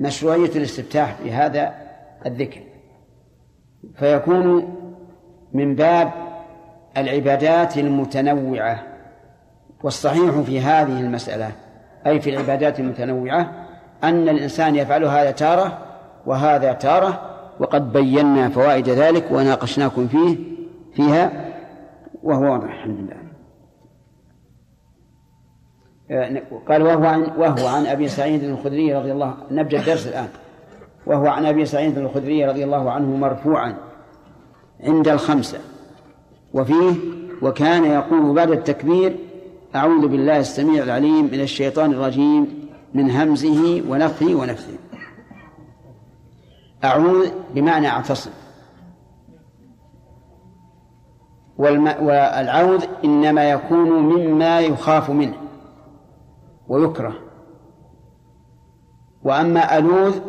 مشروعية الاستفتاح بهذا الذكر. فيكون من باب العبادات المتنوعة والصحيح في هذه المسألة أي في العبادات المتنوعة أن الإنسان يفعل هذا تارة وهذا تارة وقد بينا فوائد ذلك وناقشناكم فيه فيها وهو الحمد لله. قال وهو عن وهو عن أبي سعيد الخدري رضي الله نبدا الدرس الآن. وهو عن أبي سعيد الخدري رضي الله عنه مرفوعا عند الخمسة. وفيه وكان يقول بعد التكبير أعوذ بالله السميع العليم من الشيطان الرجيم من همزه ونفخه ونفثه أعوذ بمعنى أعتصم. والعوذ إنما يكون مما يخاف منه. ويكره. وأما ألوذ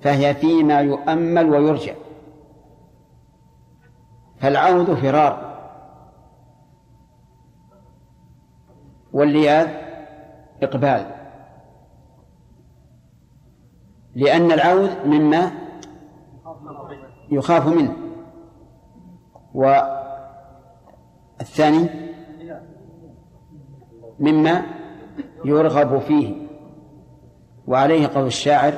فهي فيما يؤمل ويرجع. فالعود فرار. واللياذ إقبال. لأن العود مما يخاف منه. والثاني مما يرغب فيه. وعليه قول الشاعر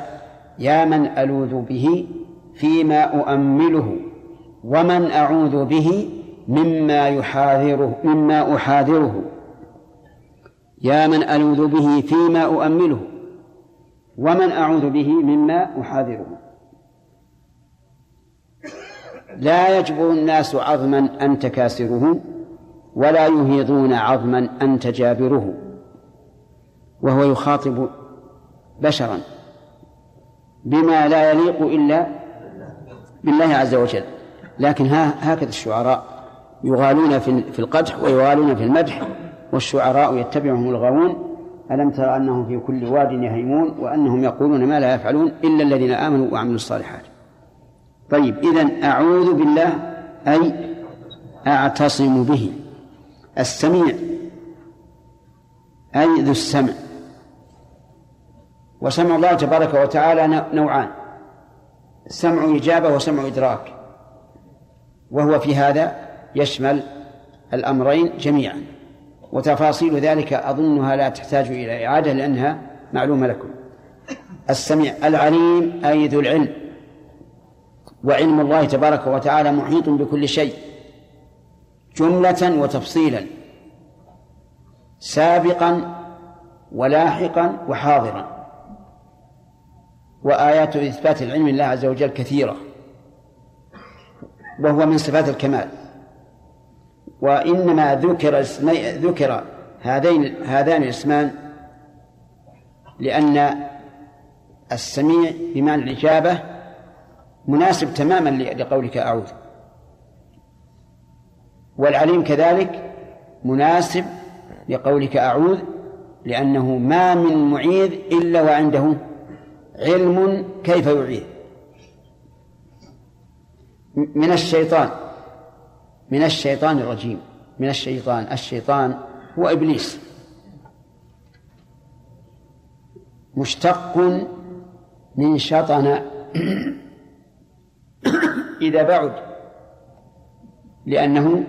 يا من ألوذ به فيما أؤمله ومن أعوذ به مما يحاذره مما أحاذره. يا من ألوذ به فيما أؤمله ومن أعوذ به مما أحاذره. لا يجبر الناس عظما أنت كاسره ولا يهيضون عظما أنت جابره وهو يخاطب بشرا بما لا يليق إلا بالله عز وجل. لكن هكذا الشعراء يغالون في القدح ويغالون في المدح والشعراء يتبعهم الغاوون. ألم ترى أنهم في كل واد يهيمون وأنهم يقولون ما لا يفعلون إلا الذين آمنوا وعملوا الصالحات. طيب إذا أعوذ بالله أي أعتصم به. السميع أي ذو السمع. وسمع الله تبارك وتعالى نوعان. سمع إجابة وسمع إدراك. وهو في هذا يشمل الأمرين جميعا. وتفاصيل ذلك أظنها لا تحتاج إلى إعادة لأنها معلومة لكم. السميع العليم أي ذو العلم. وعلم الله تبارك وتعالى محيط بكل شيء. جملة وتفصيلا. سابقا ولاحقا وحاضرا. وآيات إثبات العلم لله عز وجل كثيرة. وهو من صفات الكمال. وإنما ذكر ذكر هذين هذان الاسمان لأن السميع بمعنى الإجابة مناسب تماما لقولك أعوذ. والعليم كذلك مناسب لقولك أعوذ لأنه ما من معيذ إلا وعنده علم كيف يعيذ من الشيطان من الشيطان الرجيم. من الشيطان الشيطان هو إبليس. مشتق من شطن. إذا بعد لأنه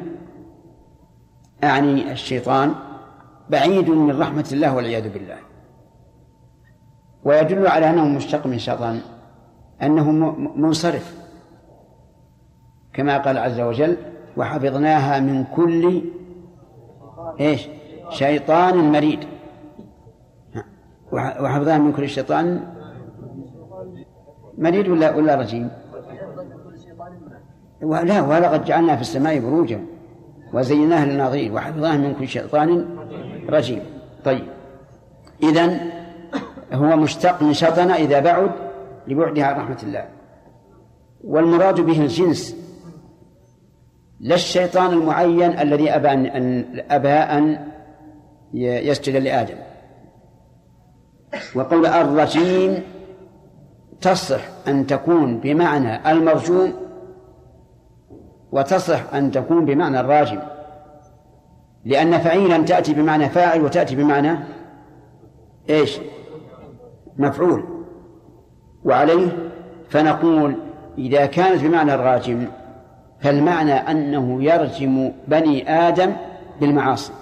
أعني الشيطان بعيد من رحمة الله والعياذ بالله. ويدل على أنه مشتق من شطن أنه منصرف. كما قال عز وجل وحفظناها من كل إيش؟ شيطان مريد. وحفظناها من كل شيطان مريد ولا ولا رجيم؟ لا ولقد جعلنا في السماء بروجا وزيناها للناظرين وحفظناها من كل شيطان رجيم. طيب. إذا هو مشتق من شطن إذا بعد لبعدها عن رحمة الله. والمراد به الجنس لا الشيطان المعين الذي أبى أن أبى أن يسجد لآدم. وقول الرجيم تصح أن تكون بمعنى المرجوم وتصح أن تكون بمعنى الراجم. لأن فعيلا تأتي بمعنى فاعل وتأتي بمعنى إيش؟ مفعول. وعليه فنقول إذا كانت بمعنى الراجم فالمعنى أنه يرجم بني آدم بالمعاصي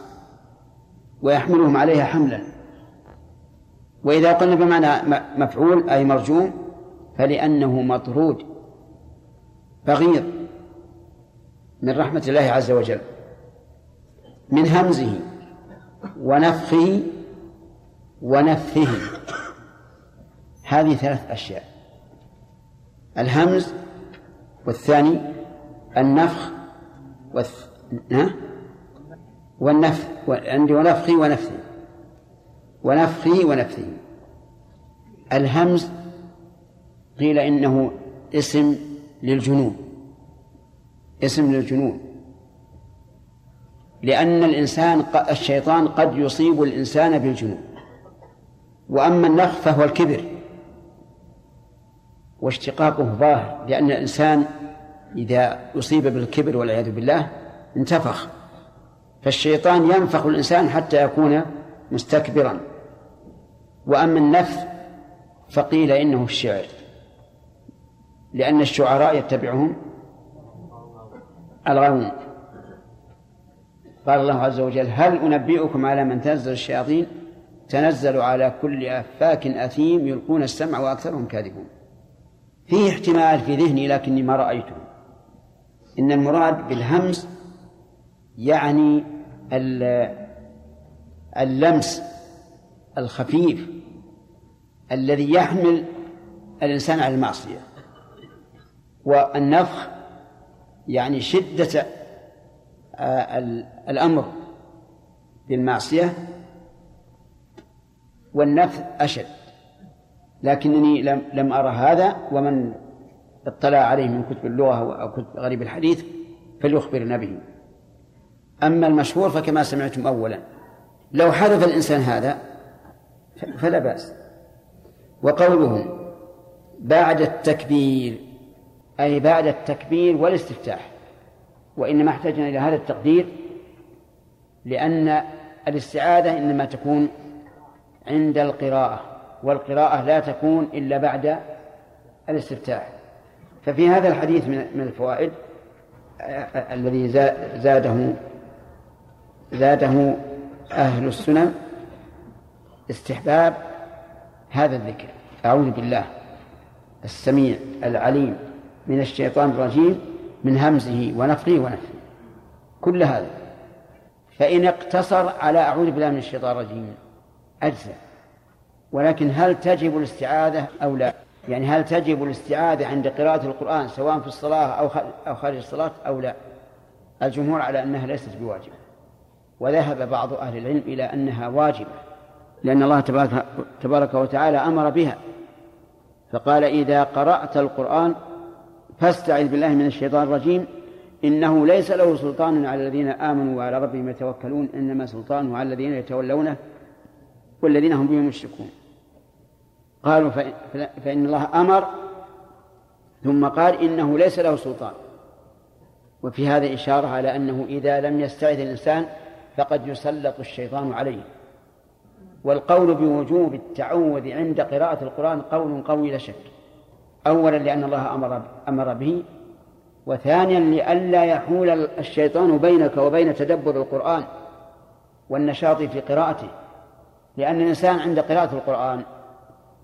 ويحملهم عليها حملا. وإذا قلنا بمعنى مفعول أي مرجوم فلأنه مطرود بغيض من رحمة الله عز وجل من همزه ونفخه ونفثه. هذه ثلاث أشياء. الهمز والثاني النفخ والث... والنفث عندي ونفخي ونفثي. ونفخه ونفثه الهمز قيل إنه اسم للجنون. اسم للجنون. لأن الإنسان الشيطان قد يصيب الإنسان بالجنون. وأما النفخ فهو الكبر. واشتقاقه ظاهر لأن الإنسان إذا أصيب بالكبر والعياذ بالله انتفخ. فالشيطان ينفخ الإنسان حتى يكون مستكبرا. وأما النفث فقيل إنه الشعر. لأن الشعراء يتبعهم الغاوون قال الله عز وجل هل أنبئكم على من تنزل الشياطين؟ تنزل على كل أفاك أثيم يلقون السمع وأكثرهم كاذبون. فيه احتمال في ذهني لكني ما رأيته. إن المراد بالهمس يعني اللمس الخفيف الذي يحمل الإنسان على المعصية. والنفخ يعني شدة آه، الأمر بالمعصية والنفث أشد. لكنني لم لم أرى هذا ومن اطلع عليه من كتب اللغة أو كتب غريب الحديث فليخبرنا به أما المشهور فكما سمعتم أولا. لو حذف الإنسان هذا فلا بأس. وقوله بعد التكبير أي بعد التكبير والاستفتاح وإنما احتجنا إلى هذا التقدير لأن الاستعاذة إنما تكون عند القراءة. والقراءة لا تكون إلا بعد الاستفتاح. ففي هذا الحديث من الفوائد الذي زاده زاده أهل السنن استحباب هذا الذكر. أعوذ بالله السميع العليم من الشيطان الرجيم من همزه ونفخه ونفخه. كل هذا. فإن اقتصر على أعوذ بالله من الشيطان الرجيم أجزاء. ولكن هل تجب الاستعاذة أو لا؟ يعني هل تجب الاستعاذة عند قراءة القرآن سواء في الصلاة أو أو خارج الصلاة أو لا؟ الجمهور على أنها ليست بواجبة. وذهب بعض أهل العلم إلى أنها واجبة لأن الله تبارك, تبارك وتعالى أمر بها. فقال إذا قرأت القرآن فاستعذ بالله من الشيطان الرجيم إنه ليس له سلطان على الذين آمنوا وعلى ربهم يتوكلون إنما سلطانه على الذين يتولونه والذين هم بهم مشركون. قالوا فإن الله أمر ثم قال إنه ليس له سلطان. وفي هذا إشارة على أنه إذا لم يستعذ الإنسان فقد يسلط الشيطان عليه. والقول بوجوب التعوذ عند قراءة القرآن قول قوي لا شك. أولا لأن الله أمر أمر به وثانيا لئلا يحول الشيطان بينك وبين تدبر القرآن والنشاط في قراءته. لأن الإنسان عند قراءة القرآن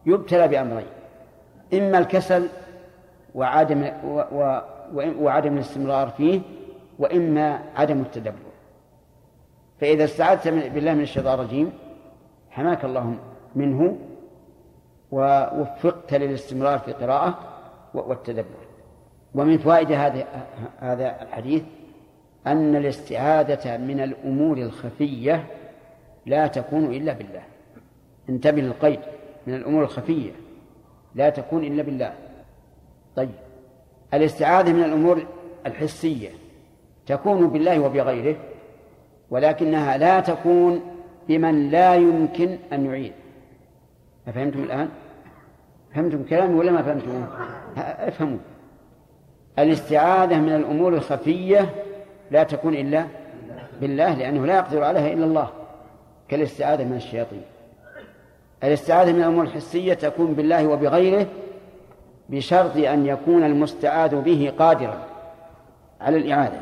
يبتلى بأمرين إما الكسل وعدم و و وعدم الاستمرار فيه وإما عدم التدبر. فإذا استعذت بالله من الشيطان الرجيم حماك الله منه ووفقت للاستمرار في القراءة والتدبر. ومن فوائد هذا هذا الحديث أن الاستعاذة من الأمور الخفية لا تكون إلا بالله. انتبه للقيد من الأمور الخفية. لا تكون إلا بالله. طيب. الاستعاذة من الأمور الحسية. تكون بالله وبغيره ولكنها لا تكون بمن لا يمكن أن يعيد أفهمتم الآن؟ فهمتم كلامي ولا ما فهمتم؟ أفهموا. الاستعاذة من الأمور الخفية لا تكون إلا بالله لأنه لا يقدر عليها إلا الله. كالاستعاذة من الشياطين. الاستعاذة من الأمور الحسية تكون بالله وبغيره بشرط أن يكون المستعاذ به قادرا على الإعادة.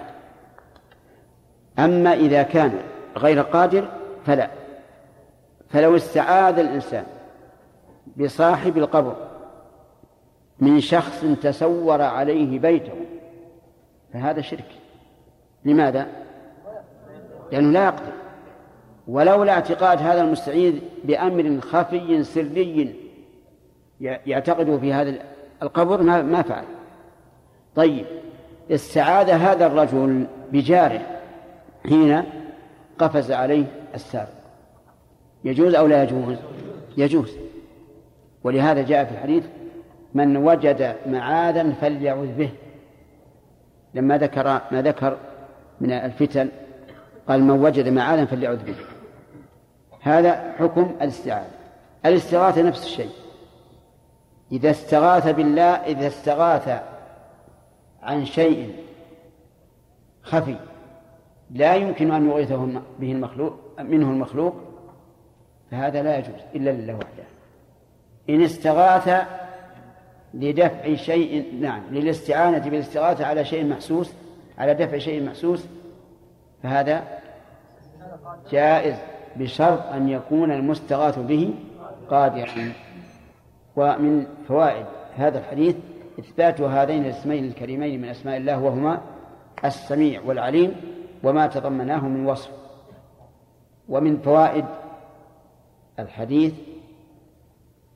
أما إذا كان غير قادر فلا. فلو استعاذ الإنسان بصاحب القبر من شخص تسور عليه بيته فهذا شرك. لماذا؟ لأنه لا يقدر. ولولا اعتقاد هذا المستعيذ بأمر خفي سري يعتقده في هذا القبر ما ما فعل. طيب استعاذ هذا الرجل بجاره. حين قفز عليه السارق يجوز أو لا يجوز؟ يجوز. ولهذا جاء في الحديث من وجد معاذا فليعوذ به. لما ذكر ما ذكر من الفتن قال من وجد معاذا فليعوذ به. هذا حكم الاستعاذة الاستغاثة نفس الشيء. إذا استغاث بالله إذا استغاث عن شيء خفي لا يمكن أن يغيثه به المخلوق منه المخلوق فهذا لا يجوز إلا لله وحده. إن استغاث لدفع شيء نعم للاستعانة بالاستغاثة على شيء محسوس على دفع شيء محسوس فهذا جائز. بشرط أن يكون المستغاث به قادرا ومن فوائد هذا الحديث إثبات هذين الاسمين الكريمين من أسماء الله وهما السميع والعليم وما تضمناه من وصف. ومن فوائد الحديث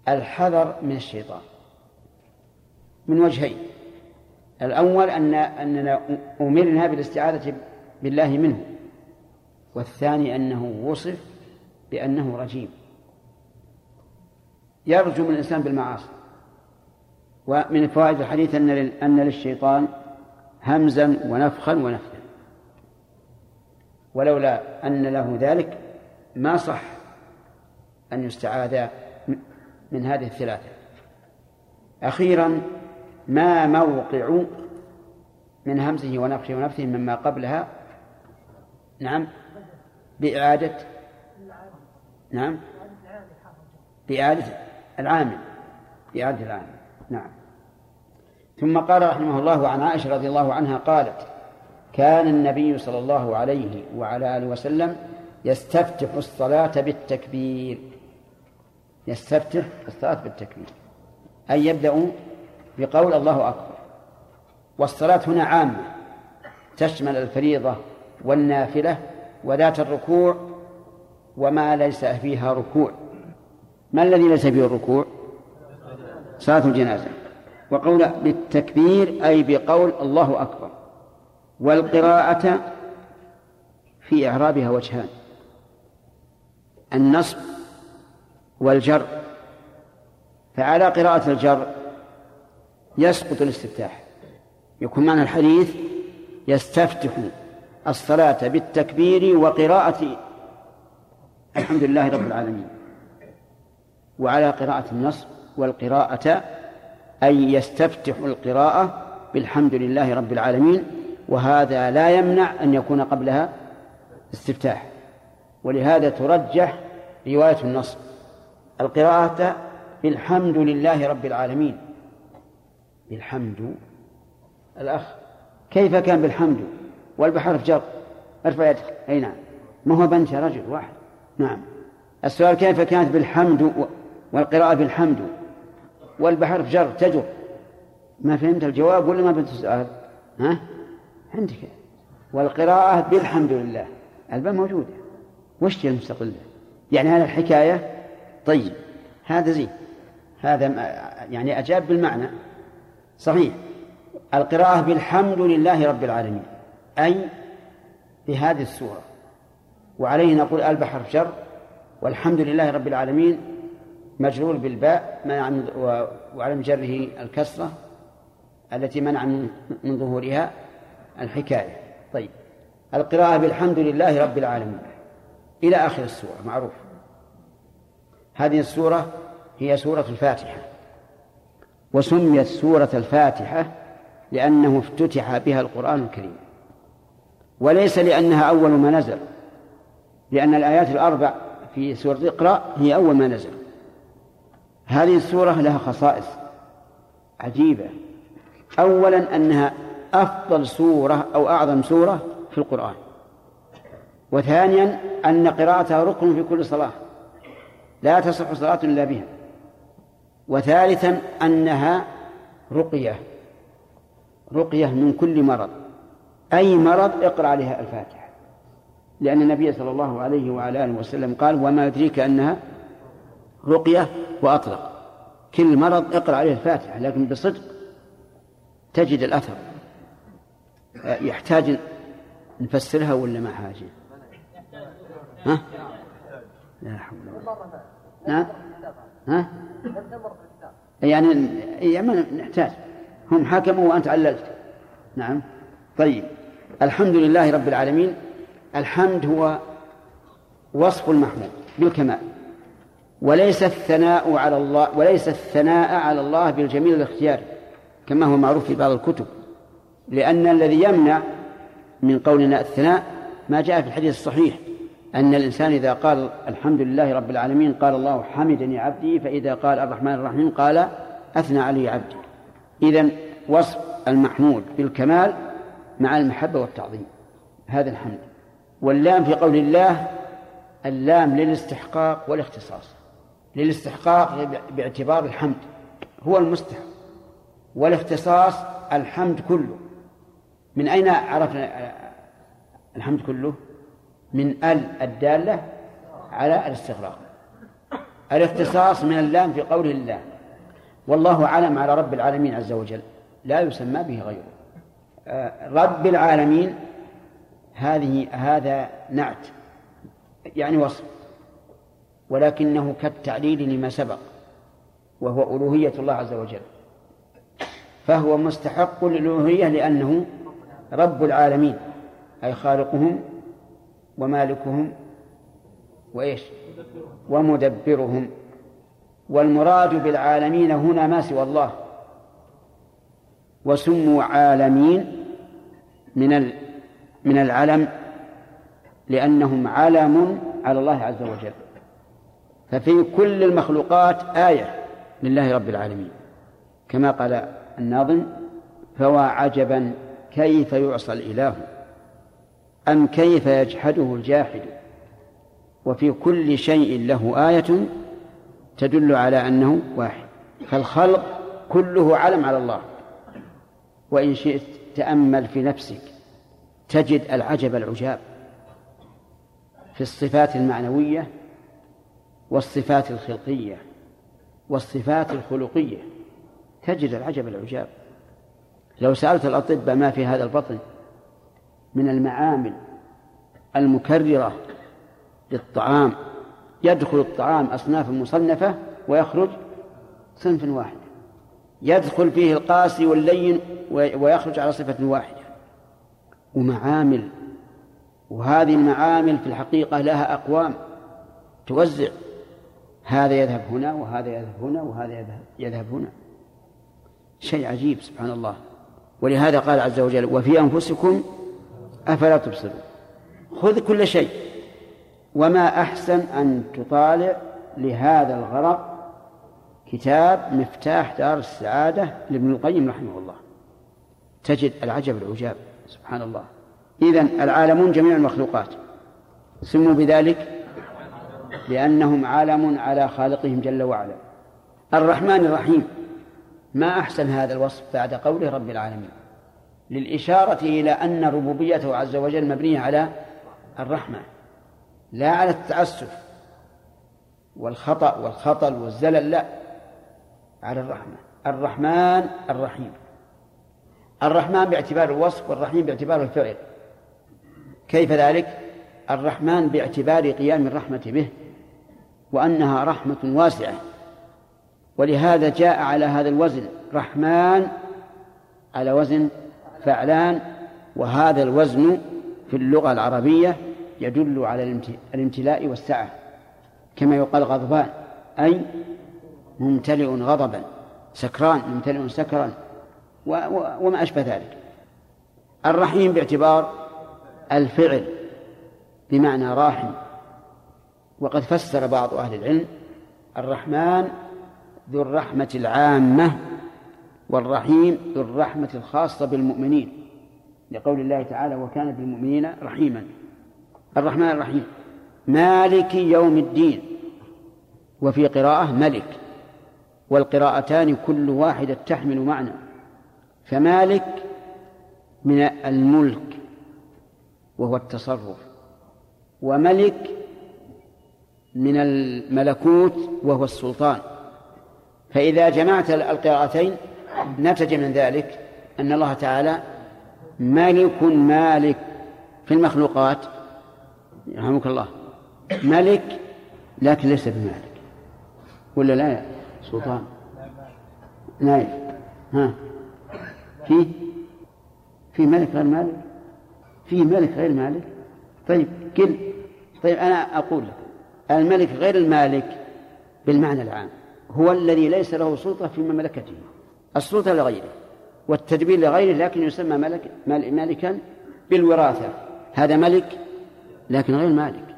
الحذر من الشيطان من وجهين. الأول أن أننا أمرنا بالاستعاذة بالله منه. والثاني أنه وصف بأنه رجيم. يرجم الإنسان بالمعاصي. ومن فوائد الحديث أن أن للشيطان همزا ونفخا ونفثا ولولا أن له ذلك ما صح أن يستعاذ من هذه الثلاثة. أخيرا ما موقع من همزه ونفخه ونفثه مما قبلها؟ نعم. بإعادة نعم. بإعادة العامل بإعادة العامل نعم. ثم قال رحمه الله عن عائشة رضي الله عنها قالت كان النبي صلى الله عليه وعلى آله وسلم يستفتح الصلاة بالتكبير. يستفتح الصلاة بالتكبير. أي يبدأ بقول الله أكبر. والصلاة هنا عامة تشمل الفريضة والنافلة وذات الركوع وما ليس فيها ركوع. ما الذي ليس فيه الركوع؟ صلاة الجنازة. وقول بالتكبير أي بقول الله أكبر. والقراءة في إعرابها وجهان. النصب والجر. فعلى قراءة الجر يسقط الاستفتاح. يكون معنى الحديث يستفتح الصلاة بالتكبير وقراءة الحمد لله رب العالمين. وعلى قراءة النص والقراءة أي يستفتح القراءة بالحمد لله رب العالمين وهذا لا يمنع أن يكون قبلها استفتاح. ولهذا ترجح رواية النص. القراءة بالحمد لله رب العالمين. بالحمد. الأخ كيف كان بالحمد؟ والبحر في جر ارفع يدك. أي نعم. ما هو بنت رجل؟ واحد. نعم. السؤال كيف كانت بالحمد والقراءة بالحمد؟ والبحر في جر تجر. ما فهمت الجواب ولا ما فهمت السؤال؟ ها؟ عندك. والقراءة بالحمد لله. الباء موجودة وش هي المستقلة يعني هذه الحكاية؟ طيب. هذا زين. هذا يعني أجاب بالمعنى. صحيح. القراءة بالحمد لله رب العالمين. أي بهذه السورة وعليه نقول البحر شر والحمد لله رب العالمين مجرور بالباء منع وعلى جره الكسرة التي منع من ظهورها الحكاية. طيب. القراءة بالحمد لله رب العالمين. إلى آخر السورة معروف. هذه السورة هي سورة الفاتحة. وسميت سورة الفاتحة لأنه افتتح بها القرآن الكريم. وليس لأنها أول ما نزل. لأن الآيات الأربع في سورة اقرأ هي أول ما نزل. هذه السورة لها خصائص عجيبة. أولا أنها أفضل سورة أو أعظم سورة في القرآن. وثانيا أن قراءتها ركن في كل صلاة. لا تصح صلاة إلا بها. وثالثا أنها رقية. رقية من كل مرض. أي مرض اقرأ عليها الفاتحة. لأن النبي صلى الله عليه وعلى آله وسلم قال وما يدريك أنها رقية وأطلق. كل مرض اقرأ عليه الفاتحة لكن بصدق تجد الأثر. يحتاج نفسرها ولا ما حاجة؟ ها؟ لا حول ولا ها؟ يعني يعني نحتاج. هم حكموا وأنت عللت. نعم. طيب. الحمد لله رب العالمين. الحمد هو وصف المحمود بالكمال. وليس الثناء على الله وليس الثناء على الله بالجميل الاختياري كما هو معروف في بعض الكتب. لأن الذي يمنع من قولنا الثناء ما جاء في الحديث الصحيح أن الإنسان إذا قال الحمد لله رب العالمين قال الله حمدني عبدي فإذا قال الرحمن الرحيم قال أثنى علي عبدي. إذا وصف المحمود بالكمال مع المحبة والتعظيم. هذا الحمد. واللام في قول الله اللام للاستحقاق والاختصاص. للاستحقاق باعتبار الحمد. هو المستحق. والاختصاص الحمد كله. من أين عرفنا الحمد كله؟ من ال الدالة على الاستغراق. الاختصاص من اللام في قوله الله. والله علم على رب العالمين عز وجل. لا يسمى به غيره. رب العالمين هذه هذا نعت يعني وصف ولكنه كالتعليل لما سبق وهو ألوهية الله عز وجل. فهو مستحق للألوهية لأنه رب العالمين أي خالقهم ومالكهم وإيش؟ ومدبرهم. والمراد بالعالمين هنا ما سوى الله وسموا عالمين من من العلم لأنهم علم على الله عز وجل. ففي كل المخلوقات آية لله رب العالمين. كما قال الناظم فوا عجبا كيف يعصى الإله؟ أم كيف يجحده الجاحد؟ وفي كل شيء له آية تدل على أنه واحد. فالخلق كله علم على الله. وإن شئت تأمل في نفسك تجد العجب العجاب في الصفات المعنوية والصفات الخلقية والصفات الخلقية تجد العجب العجاب. لو سألت الأطباء ما في هذا البطن من المعامل المكررة للطعام يدخل الطعام أصناف مصنفة ويخرج صنف واحد. يدخل فيه القاسي واللين ويخرج على صفة واحدة. ومعامل وهذه المعامل في الحقيقة لها أقوام توزع. هذا يذهب هنا وهذا يذهب هنا وهذا يذهب, هنا. شيء عجيب سبحان الله. ولهذا قال عز وجل وفي أنفسكم أفلا تبصرون. خذ كل شيء. وما أحسن أن تطالع لهذا الغرض كتاب مفتاح دار السعادة لابن القيم رحمه الله. تجد العجب العجاب سبحان الله. إذن العالمون جميع المخلوقات. سموا بذلك لأنهم عالم على خالقهم جل وعلا. الرحمن الرحيم. ما أحسن هذا الوصف بعد قوله رب العالمين؟ للإشارة إلى أن ربوبيته عز وجل مبنية على الرحمة لا على التعسف والخطأ والخطل والزلل لا. على الرحمة الرحمن الرحيم. الرحمن باعتبار الوصف والرحيم باعتبار الفعل. كيف ذلك؟ الرحمن باعتبار قيام الرحمة به وأنها رحمة واسعة. ولهذا جاء على هذا الوزن رحمن على وزن فعلان وهذا الوزن في اللغة العربية يدل على الامتلاء والسعة كما يقال غضبان أي ممتلئ غضبا سكران ممتلئ سكرا وما أشبه ذلك. الرحيم باعتبار الفعل بمعنى راحم. وقد فسر بعض أهل العلم الرحمن ذو الرحمة العامة والرحيم ذو الرحمة الخاصة بالمؤمنين. لقول الله تعالى وكان بالمؤمنين رحيما الرحمن الرحيم. مالك يوم الدين. وفي قراءة ملك والقراءتان كل واحدة تحمل معنى. فمالك من الملك وهو التصرف. وملك من الملكوت وهو السلطان. فإذا جمعت القراءتين نتج من ذلك أن الله تعالى ملك مالك في المخلوقات. يرحمك الله. ملك لكن ليس بمالك. ولا لا؟ سلطان. نايف. ها. في في ملك غير مالك؟ في ملك غير مالك؟ طيب قل طيب أنا أقول لك الملك غير المالك بالمعنى العام هو الذي ليس له سلطة في مملكته. السلطة لغيره والتدبير لغيره لكن يسمى ملك مالكا بالوراثة. هذا ملك لكن غير مالك.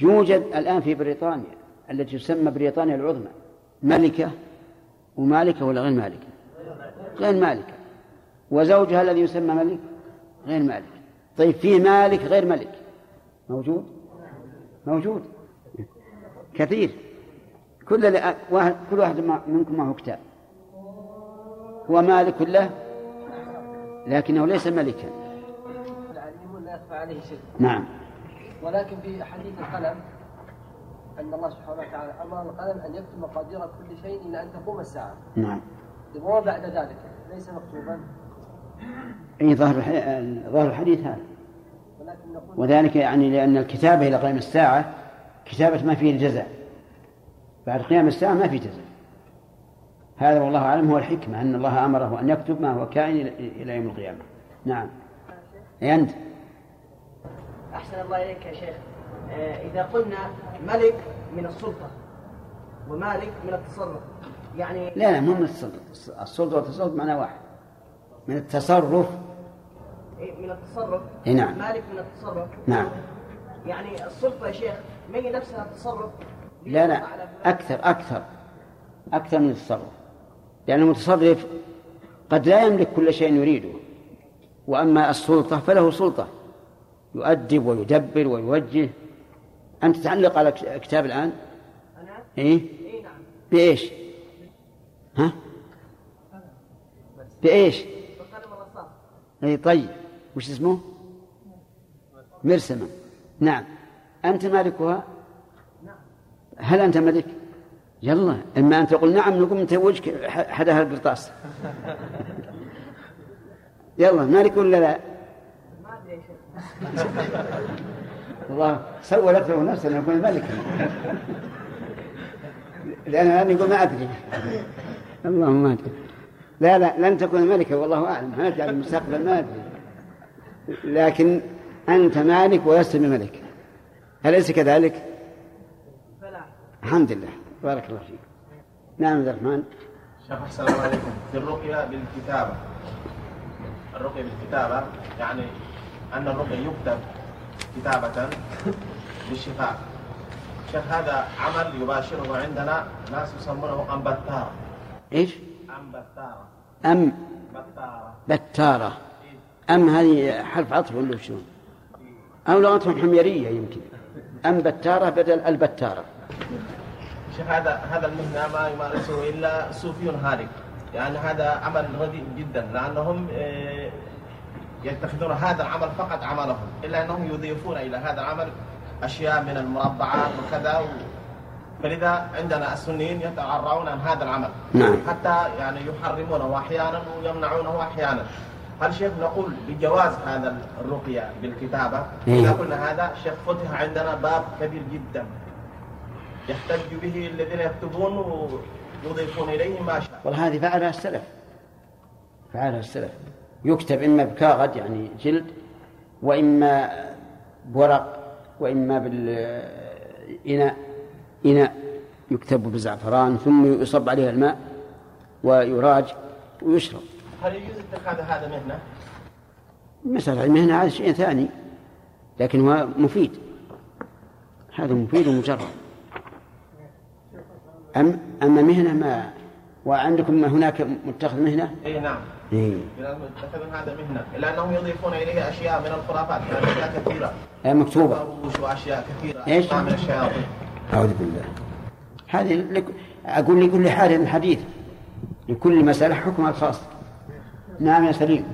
يوجد الآن في بريطانيا التي تسمى بريطانيا العظمى. ملكة ومالكة ولا غير مالكة؟ غير مالكة. وزوجها الذي يسمى ملك غير مالك. طيب في مالك غير ملك. موجود؟ موجود. كثير. كل واحد كل واحد منكم معه كتاب. هو مالك له؟ لكنه ليس ملكا. العليم لا يخفى عليه شيء. نعم. ولكن في حديث القلم أن الله سبحانه وتعالى أمر القلم أن يكتب مقادير كل شيء إلى أن تقوم الساعة. نعم. وما بعد ذلك ليس مكتوبا. أي ظهر ظهر الحديث هذا. وذلك يعني لأن الكتابة إلى قيام الساعة كتابة ما فيه الجزاء. بعد قيام الساعة ما في جزاء. هذا والله أعلم هو الحكمة أن الله أمره أن يكتب ما هو كائن إلى يوم القيامة. نعم. أي أنت؟ أحسن الله إليك يا شيخ. آه، إذا قلنا ملك من السلطة ومالك من التصرف يعني لا لا مو من السلطة. السلطة والتصرف معنى واحد. من التصرف. إيه، من التصرف. إيه نعم. مالك من التصرف. نعم. يعني السلطة يا شيخ ما هي نفسها التصرف؟ لا لا أكثر أكثر أكثر من التصرف. لأن المتصرف قد لا يملك كل شيء يريده. وأما السلطة فله سلطة. يؤدب ويدبر ويوجه أنت تعلق على كتاب الآن أنا؟ إيه؟ إيه نعم بإيش؟ ها؟ بإيش؟ أي طيب وش اسمه؟ مرسمة نعم أنت مالكها؟ نعم هل أنت ملك؟ يلا إما أن تقول نعم نقوم أنت وجهك حدها القرطاس يلا مالك ولا لا؟ ما أدري يا شيخ الله سولت له نفسه أن يكون ملكا لأن الآن يقول ما أدري. اللهم ما أدري. لا لا لن تكون ملكة والله أعلم. ما ندري عن المستقبل ما أدري. لكن أنت مالك ولست بملك. أليس كذلك؟ الحمد لله. بارك الله فيك. نعم عبد الرحمن. شيخ أحسن الله عليكم. في الرقية بالكتابة. الرقية بالكتابة يعني أن الرقية يكتب كتابة بالشفاء شيخ هذا عمل يباشره عندنا ناس يسمونه أمبتارة إيش؟ أمبتارة أم بتارة. بتارة. أم هذه حرف عطف ولا شلون؟ أو لغتهم حميرية يمكن. أم بتارة بدل البتارة. شيخ هذا هذا المهنة ما يمارسه إلا صوفي هالك يعني هذا عمل رديء جدا لأنهم آه، يتخذون هذا العمل فقط عملهم إلا أنهم يضيفون إلى هذا العمل أشياء من المربعات وكذا و... فلذا عندنا السنيين يتعرضون عن هذا العمل. نعم. حتى يعني يحرمونه أحيانا ويمنعونه أحيانا. هل شيخ نقول بجواز هذا الرقية بالكتابة؟ إيه. إذا قلنا هذا شيخ فتح عندنا باب كبير جدا. يحتج به الذين يكتبون ويضيفون إليه ما شاء. والله هذه فعلها السلف. فعلها السلف. يكتب إما بكاغد يعني جلد وإما بورق وإما بالإناء إناء يكتب بزعفران ثم يصب عليها الماء ويراج ويشرب. هل يجوز اتخاذ هذا مهنة؟ مسألة المهنة هذا شيء ثاني لكن هو مفيد. هذا مفيد ومجرد أم أما مهنة ما وعندكم هناك متخذ مهنة؟ إي نعم. يتخذون هذا مهنة إلا أنهم يضيفون إليه أشياء من الخرافات يعني أشياء كثيرة آه، مكتوبة. وأشياء كثيرة إيش؟ من الشياطين أعوذ بالله. هذه لك... أقول لكل حال حديث لكل مسألة حكمها الخاص. نعم يا سليم.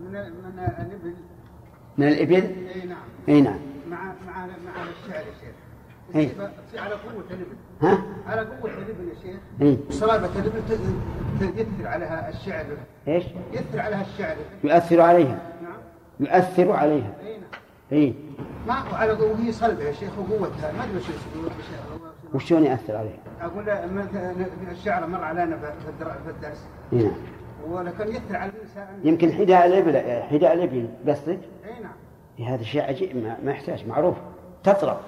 من من الابل من الإبل اي نعم. أي نعم. مع مع مع الشعر يا شيخ. إيه. تصير على قوة الابل ها؟ على قوة الابل يا شيخ. إيه. صلابة الابل ت- يثر عليها الشعر. إيش؟ يثر عليها الشعر. يؤثر عليها. نعم. يؤثر عليها. أي نعم. إيه. ما قوة وهي صلبة يا شيخ وقوتها. ما أدري وش وشلون يؤثر عليها؟ أقول الشعر مر علينا في الدر- في الدرس. إيه نعم. ولكن يثر على الإنسان. يمكن حذاء الإبل حذاء الإبل قصدك أي نعم. إيه، هذا شيء عجيب ما, ما يحتاج معروف. تطرق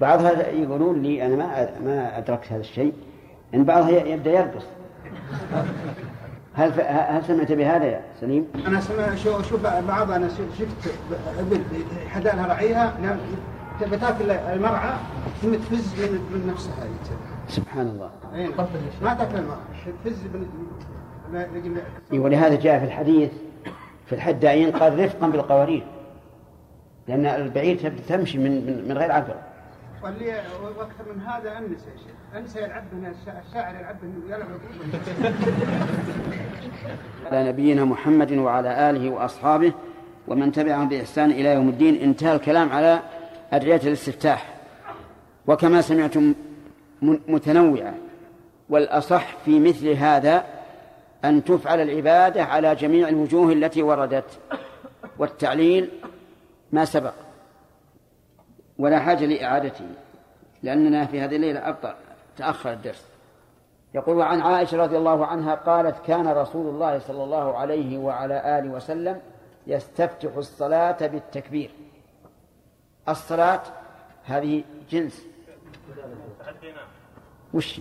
بعضها يقولون لي أنا ما ما أدركت هذا الشيء إن بعضها يبدأ يرقص. هل هل سمعت بهذا يا سليم؟ أنا سمع شو شوف بعض أنا شفت ابل حدا لها رعيها تبي تاكل المرعى ثم تفز من, نفسها. سبحان الله. أي نعم. ما تأكل المرعى تفز من إيه، ولهذا جاء في الحديث في الحدائين قال رفقا بالقوارير لأن البعير تمشي من من, من غير عقل. واللي وأكثر من هذا أنس يا شيخ. أنس يلعب الشاعر يلعب يلعب على نبينا محمد وعلى آله وأصحابه ومن تبعهم بإحسان إلى يوم الدين. انتهى الكلام على أدعية الاستفتاح. وكما سمعتم متنوعة. والأصح في مثل هذا أن تفعل العبادة على جميع الوجوه التي وردت. والتعليل ما سبق. ولا حاجة لإعادته لأننا في هذه الليلة أبطأ تأخر الدرس. يقول وعن عائشة رضي الله عنها قالت كان رسول الله صلى الله عليه وعلى آله وسلم يستفتح الصلاة بالتكبير. الصلاة هذه جنس. وش؟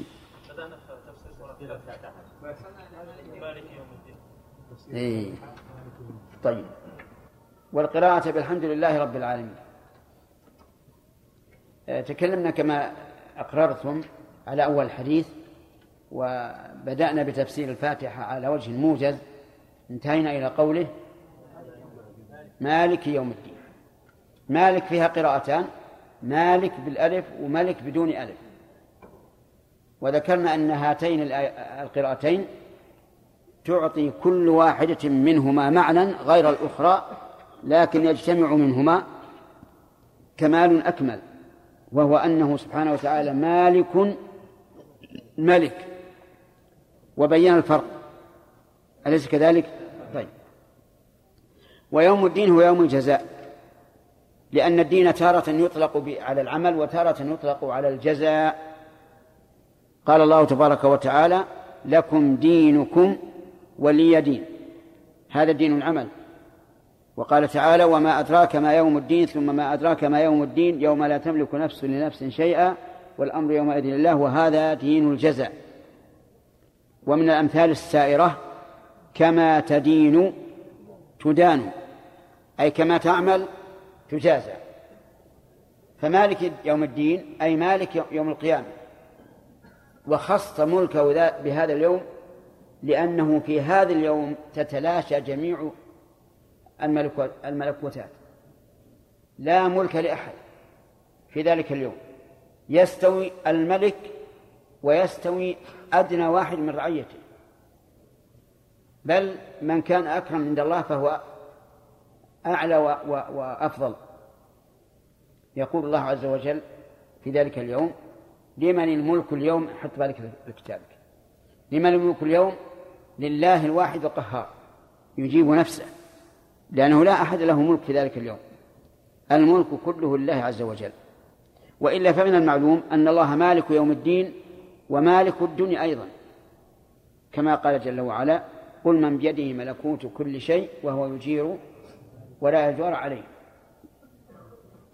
إيه. طيب. والقراءة بالحمد لله رب العالمين. تكلمنا كما أقررتم على أول الحديث وبدأنا بتفسير الفاتحة على وجه موجز انتهينا إلى قوله مالك يوم الدين. مالك فيها قراءتان مالك بالألف وملك بدون ألف. وذكرنا أن هاتين القراءتين تعطي كل واحدة منهما معنى غير الأخرى لكن يجتمع منهما كمال أكمل. وهو أنه سبحانه وتعالى مالك ملك. وبين الفرق. أليس كذلك؟ طيب. ويوم الدين هو يوم الجزاء. لأن الدين تارة يطلق على العمل وتارة يطلق على الجزاء. قال الله تبارك وتعالى لكم دينكم ولي دين. هذا دين العمل. وقال تعالى وما أدراك ما يوم الدين ثم ما أدراك ما يوم الدين يوم لا تملك نفس لنفس شيئا والأمر يومئذ لله وهذا دين الجزاء. ومن الأمثال السائرة كما تدين تدان أي كما تعمل تجازى. فمالك يوم الدين أي مالك يوم القيامة. وخص ملكه بهذا اليوم لأنه في هذا اليوم تتلاشى جميع الملكوتات لا ملك لأحد في ذلك اليوم. يستوي الملك ويستوي أدنى واحد من رعيته. بل من كان أكرم عند الله فهو أعلى وأفضل. يقول الله عز وجل في ذلك اليوم لمن الملك اليوم حط بالك في كتابك لمن الملك اليوم لله الواحد القهار. يجيب نفسه. لأنه لا أحد له ملك في ذلك اليوم. الملك كله لله عز وجل. وإلا فمن المعلوم أن الله مالك يوم الدين ومالك الدنيا أيضا. كما قال جل وعلا قل من بيده ملكوت كل شيء وهو يجير ولا يجار عليه.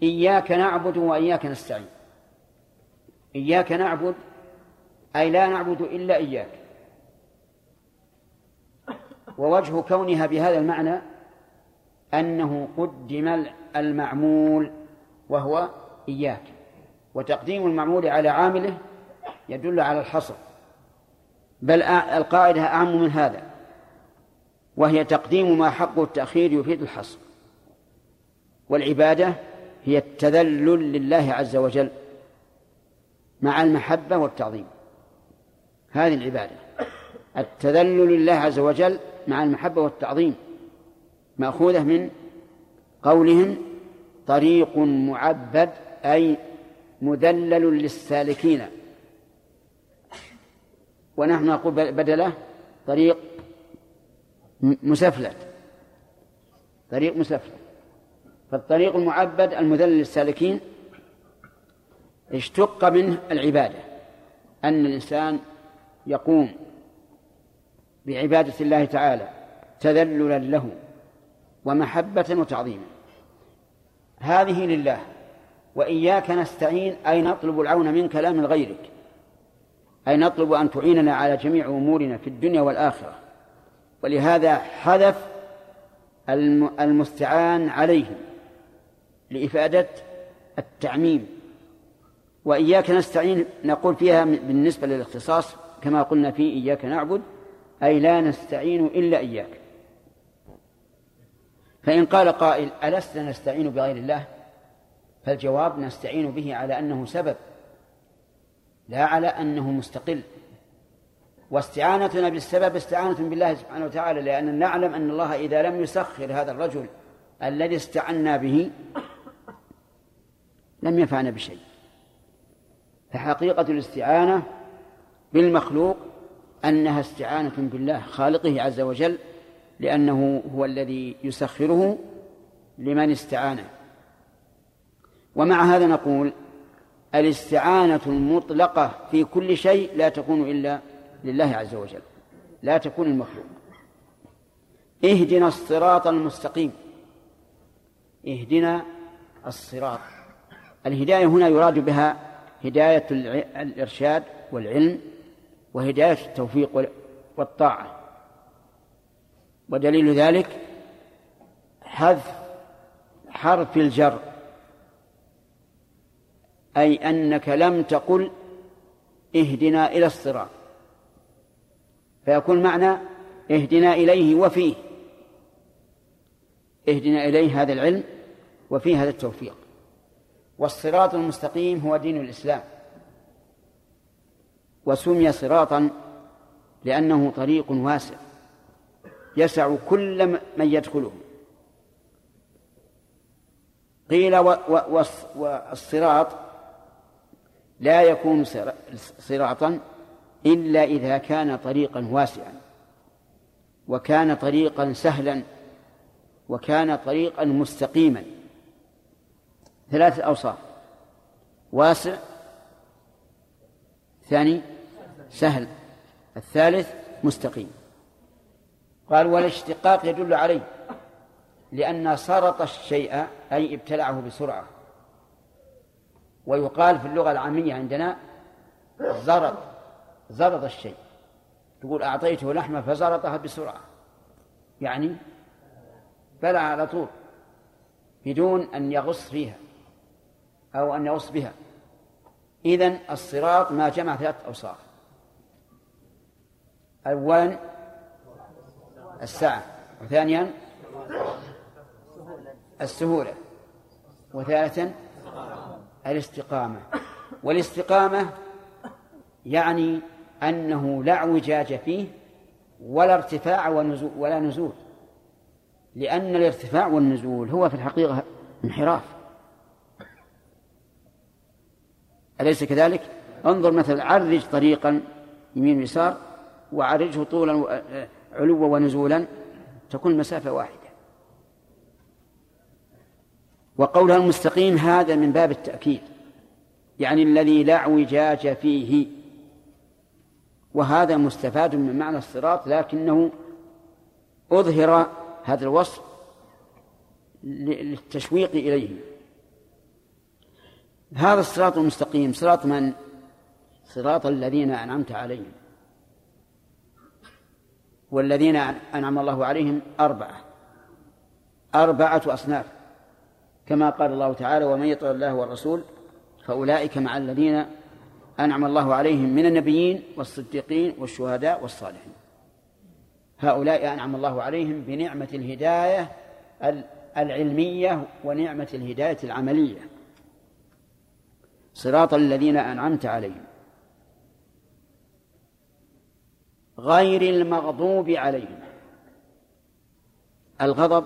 إياك نعبد وإياك نستعين. إياك نعبد أي لا نعبد إلا إياك. ووجه كونها بهذا المعنى أنه قدم المعمول وهو إياك. وتقديم المعمول على عامله يدل على الحصر. بل القاعدة أعم من هذا وهي تقديم ما حقه التأخير يفيد الحصر. والعبادة هي التذلل لله عز وجل مع المحبة والتعظيم. هذه العبادة التذلل لله عز وجل مع المحبة والتعظيم. مأخوذة من قولهم طريق معبد أي مذلل للسالكين. ونحن نقول بدله طريق مسفلت. طريق مسفلت. فالطريق المعبد المذلل للسالكين اشتق منه العبادة. أن الإنسان يقوم بعبادة الله تعالى تذللا له. ومحبة وتعظيما هذه لله وإياك نستعين أي نطلب العون منك لا من غيرك أي نطلب أن تعيننا على جميع أمورنا في الدنيا والآخرة. ولهذا حذف المستعان عليهم لإفادة التعميم. وإياك نستعين نقول فيها بالنسبة للاختصاص كما قلنا في إياك نعبد أي لا نستعين إلا إياك. فإن قال قائل ألسنا نستعين بغير الله؟ فالجواب نستعين به على أنه سبب لا على أنه مستقل. واستعانتنا بالسبب استعانة بالله سبحانه وتعالى لأن نعلم أن الله إذا لم يسخر هذا الرجل الذي استعنا به لم ينفعنا بشيء. فحقيقة الاستعانة بالمخلوق أنها استعانة بالله خالقه عز وجل لأنه هو الذي يسخره لمن استعانه ومع هذا نقول الاستعانة المطلقة في كل شيء لا تكون إلا لله عز وجل لا تكون المخلوق. اهدنا الصراط المستقيم. اهدنا الصراط. الهداية هنا يراد بها هداية الإرشاد والعلم وهداية التوفيق والطاعة. ودليل ذلك حذف حرف الجر أي أنك لم تقل اهدنا إلى الصراط فيكون معنى اهدنا إليه وفيه اهدنا إليه هذا العلم وفيه هذا التوفيق. والصراط المستقيم هو دين الإسلام وسمي صراطا لأنه طريق واسع. يسع كل من يدخله قيل والصراط لا يكون صراطا إلا إذا كان طريقا واسعا وكان طريقا سهلا وكان طريقا مستقيما. ثلاثة أوصاف. واسع ثاني سهل الثالث مستقيم. قال والاشتقاق يدل عليه لأن سرط الشيء أي ابتلعه بسرعة. ويقال في اللغة العامية عندنا زرط زرط الشيء. تقول أعطيته لحمة فزرطها بسرعة. يعني بلع على طول بدون أن يغص فيها أو أن يغص بها. إذن الصراط ما جمع ثلاثة أوصاف. أولا السعة وثانيا السهولة. وثالثا الاستقامة. والاستقامة يعني أنه لا اعوجاج فيه ولا ارتفاع ونزول ولا نزول. لأن الارتفاع والنزول هو في الحقيقة انحراف. أليس كذلك؟ انظر مثلا عرج طريقا يمين ويسار وعرجه طولا علوا ونزولا تكون المسافة واحدة. وقولها المستقيم هذا من باب التأكيد يعني الذي لا اعوجاج فيه. وهذا مستفاد من معنى الصراط لكنه أظهر هذا الوصف للتشويق إليه. هذا الصراط المستقيم صراط من؟ صراط الذين أنعمت عليهم. والذين أنعم الله عليهم أربعة. أربعة أصناف. كما قال الله تعالى ومن يطع الله والرسول فأولئك مع الذين أنعم الله عليهم من النبيين والصديقين والشهداء والصالحين. هؤلاء أنعم الله عليهم بنعمة الهداية العلمية ونعمة الهداية العملية. صراط الذين أنعمت عليهم. غير المغضوب عليهم. الغضب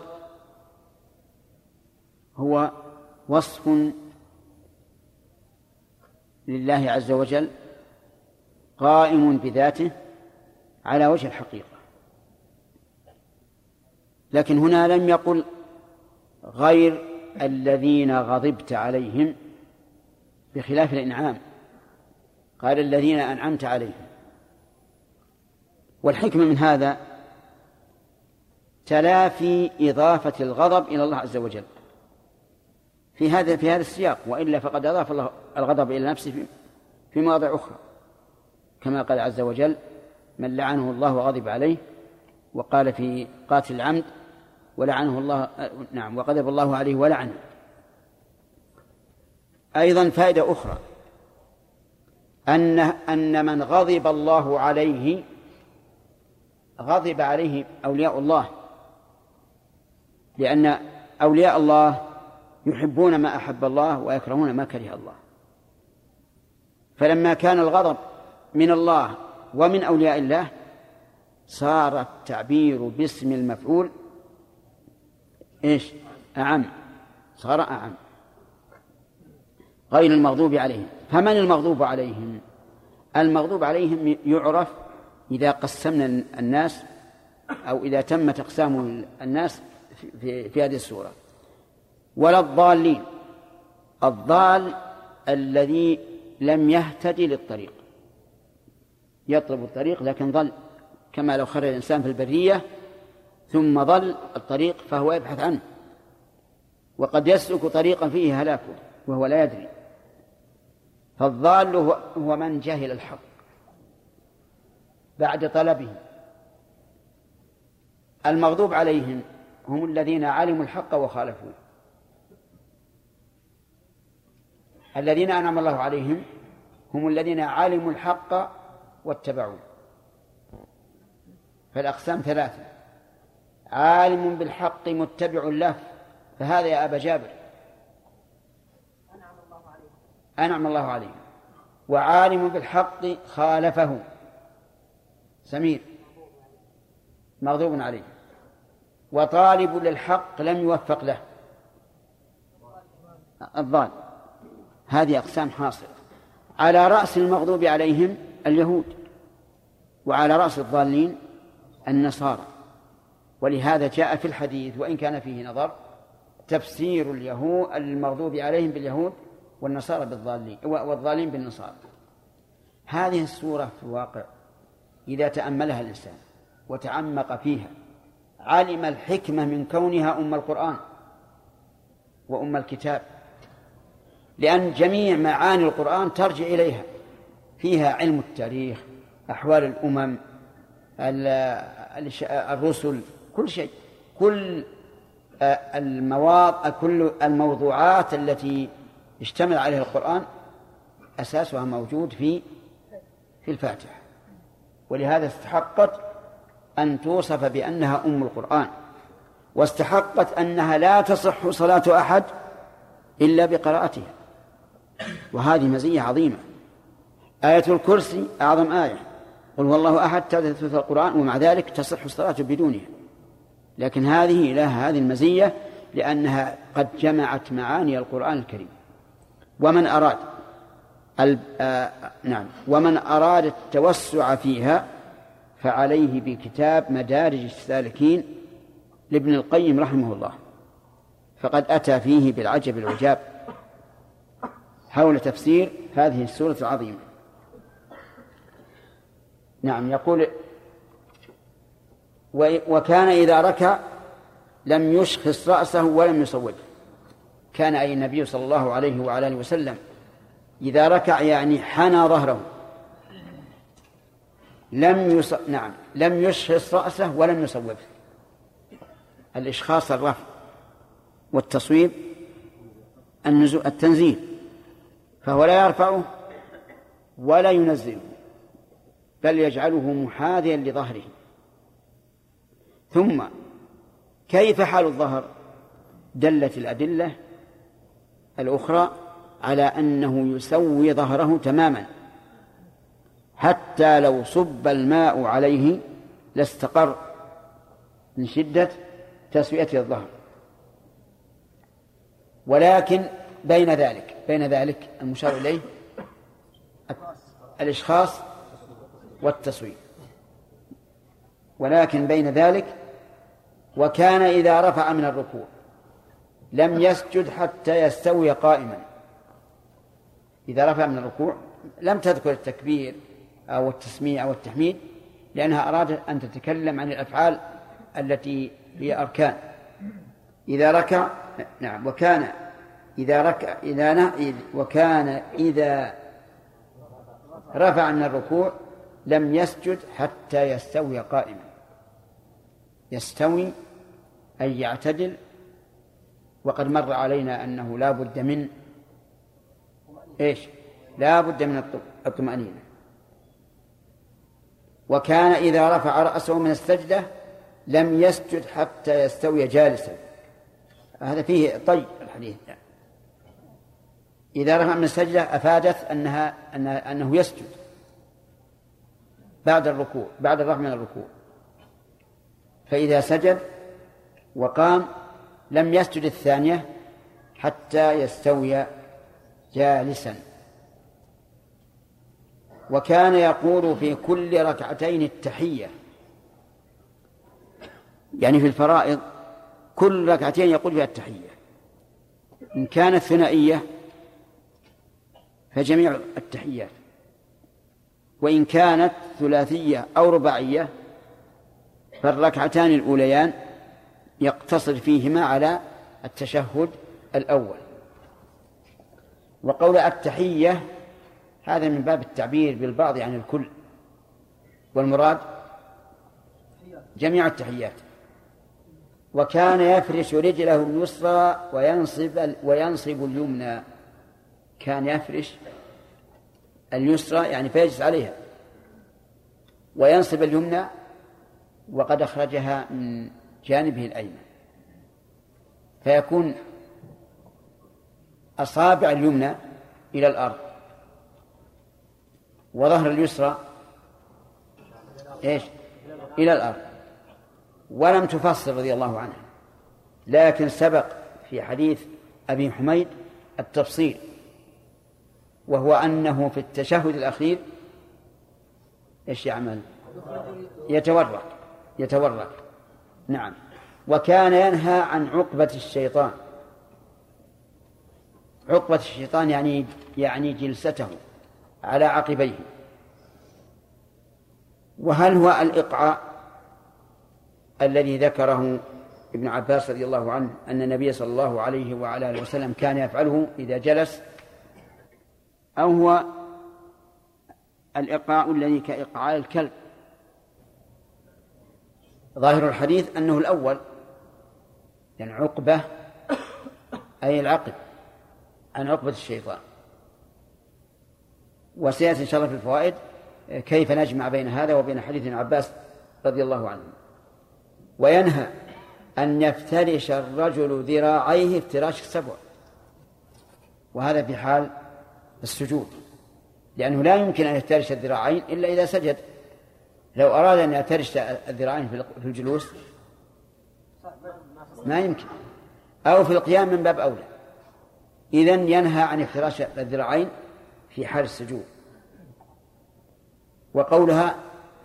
هو وصف لله عز وجل قائم بذاته على وجه الحقيقة. لكن هنا لم يقل غير الذين غضبت عليهم بخلاف الإنعام. قال الذين أنعمت عليهم. والحكمة من هذا تلافي إضافة الغضب إلى الله عز وجل. في هذا في هذا السياق وإلا فقد أضاف الله الغضب إلى نفسه في, في مواضع أخرى. كما قال عز وجل من لعنه الله وغضب عليه وقال في قاتل العمد ولعنه الله نعم وغضب الله عليه ولعنه. أيضا فائدة أخرى ان أن من غضب الله عليه غضب عليه أولياء الله. لأن أولياء الله يحبون ما أحب الله ويكرهون ما كره الله. فلما كان الغضب من الله ومن أولياء الله صار التعبير باسم المفعول إيش؟ أعم. صار أعم. غير المغضوب عليهم. فمن المغضوب عليهم؟ المغضوب عليهم يعرف إذا قسمنا الناس أو إذا تم تقسام الناس في, في هذه السورة. ولا الضالين. الضال الذي لم يهتدي للطريق. يطلب الطريق لكن ضل. كما لو خرج الإنسان في البرية ثم ضل الطريق فهو يبحث عنه. وقد يسلك طريقا فيه هلاكه وهو لا يدري. فالضال هو من جهل الحق. بعد طلبه المغضوب عليهم هم الذين علموا الحق وخالفوه. الذين أنعم الله عليهم هم الذين علموا الحق واتبعوه. فالأقسام ثلاثة. عالم بالحق متبع له فهذا يا أبا جابر. أنعم الله عليه وعالم بالحق خالفه. سمير. مغضوب عليه. وطالب للحق لم يوفق له. الضال. هذه أقسام حاصلة. على رأس المغضوب عليهم اليهود. وعلى رأس الضالين النصارى. ولهذا جاء في الحديث وإن كان فيه نظر تفسير اليهود المغضوب عليهم باليهود والنصارى بالضالين والضالين بالنصارى. هذه الصورة في الواقع. إذا تأملها الإنسان وتعمق فيها علم الحكمة من كونها أم القرآن وأم الكتاب لأن جميع معاني القرآن ترجع إليها. فيها علم التاريخ أحوال الأمم الرسل كل شيء كل المواضع كل الموضوعات التي اشتمل عليها القرآن أساسها موجود في في الفاتحة. ولهذا استحقت أن توصف بأنها أم القرآن واستحقت أنها لا تصح صلاة أحد إلا بقراءتها. وهذه مزية عظيمة. آية الكرسي أعظم آية. قل هو الله أحد ثلث القرآن ومع ذلك تصح الصلاة بدونها. لكن هذه لها هذه المزية لأنها قد جمعت معاني القرآن الكريم. ومن أراد نعم. ومن أراد التوسع فيها فعليه بكتاب مدارج السالكين لابن القيم رحمه الله. فقد أتى فيه بالعجب العجاب حول تفسير هذه السورة العظيمة. نعم يقول وكان إذا ركع لم يشخص رأسه ولم يصوب كان أي النبي صلى الله عليه وعلى آله وسلم إذا ركع يعني حنى ظهره. لم يص... نعم لم يشخص رأسه ولم يصوبه. الإشخاص الرفع والتصويب النزول التنزيل فهو لا يرفعه ولا ينزله بل يجعله محاذيا لظهره. ثم كيف حال الظهر؟ دلت الأدلة الأخرى على أنه يسوي ظهره تماما. حتى لو صب الماء عليه لاستقر من شدة تسوية الظهر. ولكن بين ذلك بين ذلك المشار إليه الإشخاص والتصوير. ولكن بين ذلك وكان إذا رفع من الركوع لم يسجد حتى يستوي قائما. إذا رفع من الركوع لم تذكر التكبير أو التسميع أو التحميد لأنها أرادت أن تتكلم عن الأفعال التي هي أركان. إذا ركع نعم وكان إذا ركع إذا نه وكان إذا رفع من الركوع لم يسجد حتى يستوي قائما. يستوي أي يعتدل وقد مر علينا أنه لا بد من إيش؟ لا بد من الطمأنينة. وكان إذا رفع رأسه من السجدة لم يسجد حتى يستوي جالسا. هذا فيه طي الحديث. إذا رفع من السجدة أفادت أنها أنه يسجد بعد الركوع بعد الرفع من الركوع. فإذا سجد وقام لم يسجد الثانية حتى يستوي جالسا. وكان يقول في كل ركعتين التحية. يعني في الفرائض كل ركعتين يقول فيها التحية. إن كانت ثنائية فجميع التحيات. وإن كانت ثلاثية أو رباعية فالركعتان الأوليان يقتصر فيهما على التشهد الأول. وقول التحية هذا من باب التعبير بالبعض عن الكل. والمراد؟ جميع التحيات. وكان يفرش رجله اليسرى وينصب وينصب اليمنى. كان يفرش اليسرى يعني فيجلس عليها. وينصب اليمنى وقد أخرجها من جانبه الأيمن. فيكون أصابع اليمنى إلى الأرض. وظهر اليسرى إيش؟ إلى الأرض. ولم تفصل رضي الله عنها. لكن سبق في حديث أبي حميد التفصيل وهو أنه في التشهد الأخير إيش يعمل؟ يتورق يتورق نعم. وكان ينهى عن عقبة الشيطان. عقبة الشيطان يعني يعني جلسته على عقبيه. وهل هو الإقعاء الذي ذكره ابن عباس رضي الله عنه أن النبي صلى الله عليه وعلى آله وسلم كان يفعله إذا جلس؟ أو هو الإقعاء الذي كإقعاء الكلب؟ ظاهر الحديث أنه الأول يعني عقبة أي العقب. عن عقبة الشيطان. وسيأتي إن شاء الله في الفوائد كيف نجمع بين هذا وبين حديث ابن عباس رضي الله عنه. وينهى أن يفترش الرجل ذراعيه افتراش السبع. وهذا في حال السجود لأنه لا يمكن أن يفترش الذراعين إلا إذا سجد. لو أراد أن يفترش الذراعين في الجلوس ما يمكن. أو في القيام من باب أولى. إذا ينهى عن افتراش الذراعين في حال السجود. وقولها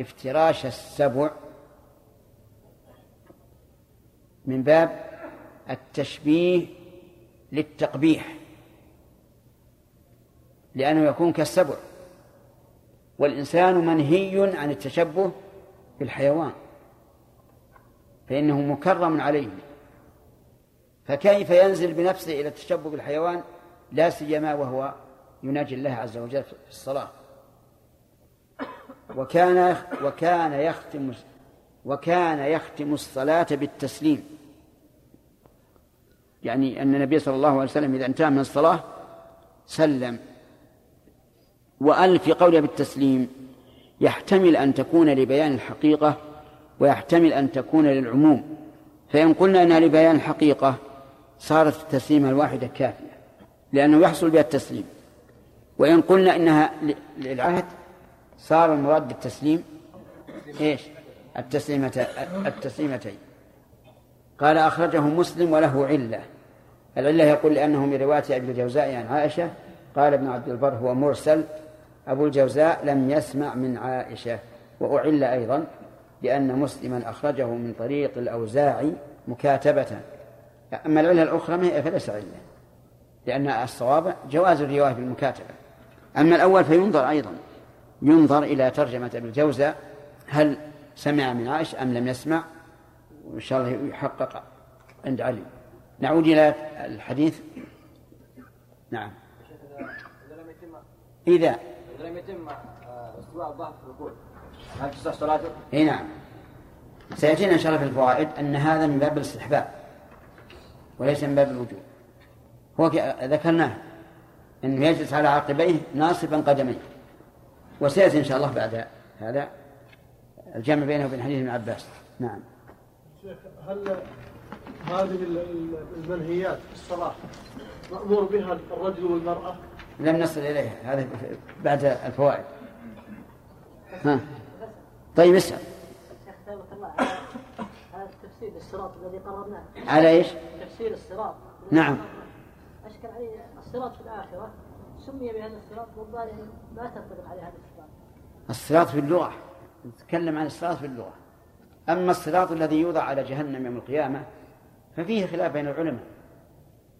افتراش السبع. من باب التشبيه للتقبيح. لأنه يكون كالسبع. والإنسان منهي عن التشبه بالحيوان. فإنه مكرم عليه. فكيف ينزل بنفسه إلى التشبه بالحيوان؟ لا سيما وهو يناجي الله عز وجل في الصلاة. وكان وكان يختم وكان يختم الصلاة بالتسليم. يعني أن النبي صلى الله عليه وسلم إذا انتهى من الصلاة سلم. وأل في قوله بالتسليم. يحتمل أن تكون لبيان الحقيقة ويحتمل أن تكون للعموم. فإن قلنا أنها لبيان الحقيقة صارت التسليمة الواحدة كافية لأنه يحصل بها التسليم. وإن قلنا إنها للعهد صار المراد بالتسليم إيش؟ التسليمة التسليمتين. قال أخرجه مسلم وله علة. العلة يقول لأنه من رواية أبي الجوزاء عن عائشة قال ابن عبد البر هو مرسل أبو الجوزاء لم يسمع من عائشة. وأعل أيضا لأن مسلما أخرجه من طريق الأوزاعي مكاتبة. أما العلة الأخرى فليس علة لأن الصواب جواز الرواية بالمكاتبة. أما الأول فينظر أيضا ينظر إلى ترجمة ابن الجوزاء هل سمع من عائشة أم لم يسمع؟ وإن شاء الله يحقق عند علي. نعود إلى الحديث. نعم. إذا إذا لم يتم استواء الظهر في الركوع هل تصح صلاته؟ إي نعم. سيأتينا إن شاء الله في الفوائد أن هذا من باب الاستحباب. وليس من باب الوجوب. هو ذكرناه أنه يجلس على عقبيه ناصبا قدميه. وسيأتي إن شاء الله بعد هذا الجمع بينه وبين حديث ابن عباس. نعم. شيخ هل هذه المنهيات في الصلاة مأمور بها الرجل والمرأة؟ لم نصل إليها. هذا بعد الفوائد. ها. طيب اسأل. تفسير الصراط الذي قررناه. على إيش؟ تفسير الصراط. نعم. أشكل عليه الصراط في الآخرة. سمي بهذا الصراط والظاهر لا تنطبق عليه هذا الصراط. الصراط في اللغة. نتكلم عن الصراط في اللغة. أما الصراط الذي يوضع على جهنم يوم القيامة ففيه خلاف بين العلماء.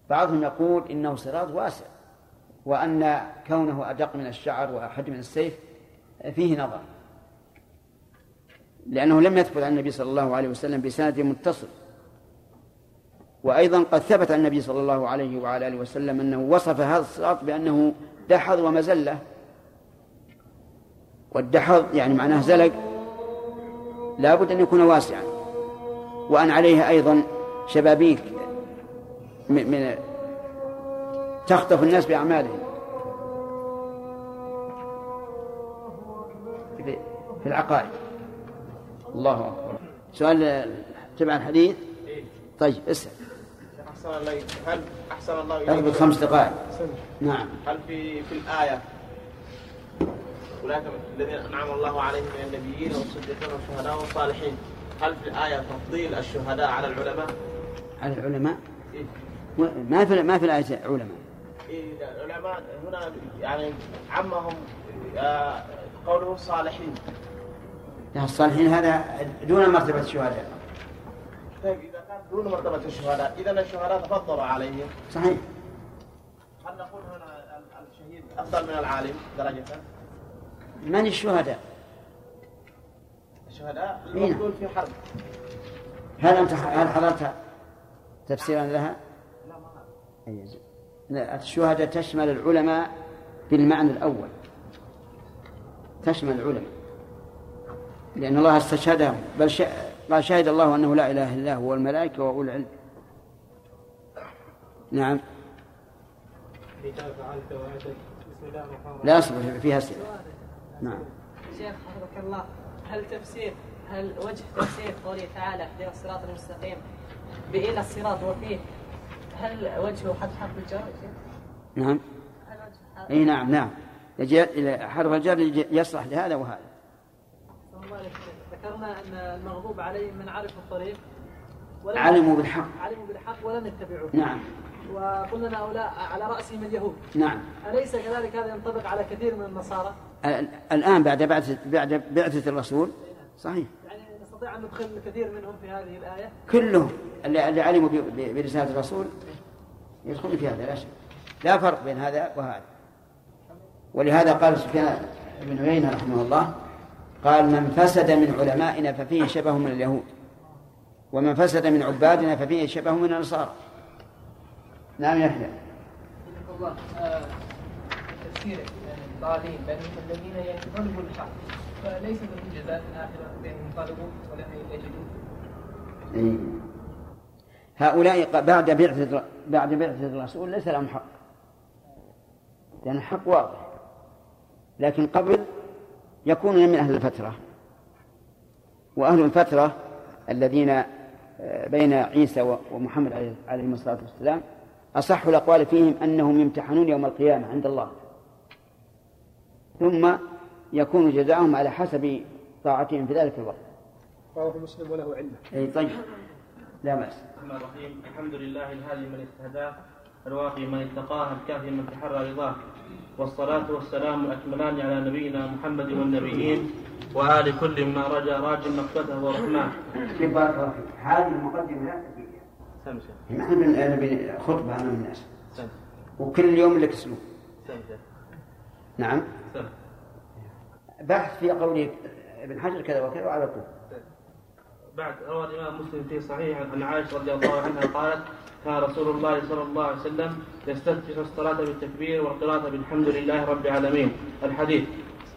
بعضهم يقول إنه صراط واسع وأن كونه أدق من الشعر وأحد من السيف فيه نظر. لأنه لم يثبت عن النبي صلى الله عليه وسلم بسند متصل. وأيضا قد ثبت عن النبي صلى الله عليه وعلى آله وسلم أنه وصف هذا الصراط بأنه دحض ومزلة. والدحض يعني معناه زلق. لا بد أن يكون واسعا. وأن عليه أيضا شبابيك من تخطف الناس بأعمالهم. في العقائد. الله أكبر. سؤال تبع الحديث؟ طيب اسأل. أحسن الله هل أحسن الله اضبط خمس دقائق. نعم. هل في في الآية؟ أولئك الذين أنعم الله عليهم من النبيين والصديقين والشهداء والصالحين. هل في الآية تفضيل الشهداء على العلماء؟ على العلماء؟ إيه؟ ما في ما في الآية علماء. إيه العلماء هنا يعني عمهم آه، قوله الصالحين لا الصالحين هذا دون مرتبة الشهداء طيب إذا كان دون مرتبة الشهداء إذا الشهداء تفضلوا عليهم صحيح هل نقول هنا الشهيد أفضل من العالم درجة؟ من الشهداء؟ الشهداء إيه. المقتول في حرب هل أنت هل حضرت تفسيرا لها؟ أي زين. لا الشهداء تشمل العلماء بالمعنى الأول تشمل العلماء لأن الله استشهدهم بل ش... قال شهد الله أنه لا إله إلا هو والملائكة وأولو العلم. نعم. لا أصبر فيها أسئلة نعم. شيخ حفظك الله. هل تفسير هل وجه تفسير قوله تعالى اهدنا الصراط المستقيم بإلى الصراط وفيه هل وجهه حد حرف الجر؟ نعم. إي نعم نعم. حرف الجر يصلح لهذا وهذا صلى الله عليه وسلم. ذكرنا أن المغضوب عليهم من عرف الطريق. ولم- علموا بالحق. علموا بالحق ولم يتبعوه نعم. وقلنا أن هؤلاء على رأسهم اليهود. نعم. أليس كذلك؟ هذا ينطبق على كثير من النصارى؟ ال- الآن بعد بعثة بعد بعثة الرسول. صحيح. يعني نستطيع أن ندخل الكثير منهم في هذه الآية. كلهم. اللي علموا برسالة الرسول يدخلون في هذا لا شك. لا فرق بين هذا وهذا. ولهذا قال سفيان بن عيينة رحمه الله قال من فسد من علمائنا ففيه شبه من اليهود ومن فسد من عبادنا ففيه شبه من النصارى نعم يحيى الله الذين فليس لهم جزاء الآخرة بأنهم. هؤلاء بعد بعثة بعد بعثة الرسول ليس لهم حق لأن الحق واضح لكن قبل يكونون من أهل الفترة. وأهل الفترة الذين آه، بين عيسى و- ومحمد عليه- عليهم الصلاة والسلام أصح الأقوال فيهم أنهم يمتحنون يوم القيامة عند الله. ثم يكون جزاؤهم على حسب طاعتهم في ذلك الوقت. رواه مسلم وله علة. أي طيب. لا بأس. الرحمن الرحيم الحمد لله الهادي من استهداه الواقي من اتقاه الكافي من تحرى رضاه. والصلاة والسلام الأكملان على نبينا محمد والنبيين وآل كل ما رجا راج مقته ورحماه في بارك الله فيك. هذه المقدمة نحن بن- خطبة أمام الناس. وكل يوم لك أسلوب نعم. سمسة بحث في قول ابن حجر كذا وكذا وعلى طول. بعد روى الإمام مسلم في صحيح عن عائشة رضي الله عنها قالت كان رسول الله صلى الله عليه وسلم يستفتح الصلاة بالتكبير والقراءة بالحمد لله رب العالمين. الحديث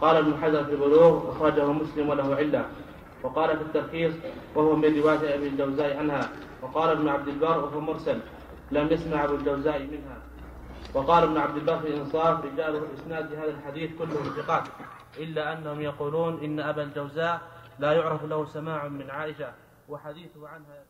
قال ابن حجر في البلوغ أخرجه مسلم وله علة. وقال في الترخيص وهو من رواية أبي الجوزاء عنها. وقال ابن عبد البر وهو مرسل لم يسمع أبو الجوزاء منها. وقال ابن عبد البر في الإنصاف رجال إسناد هذا الحديث كلهم ثقات إلا أنهم يقولون إن أبا الجوزاء لا يعرف له سماع من عائشة وحديثه عنها.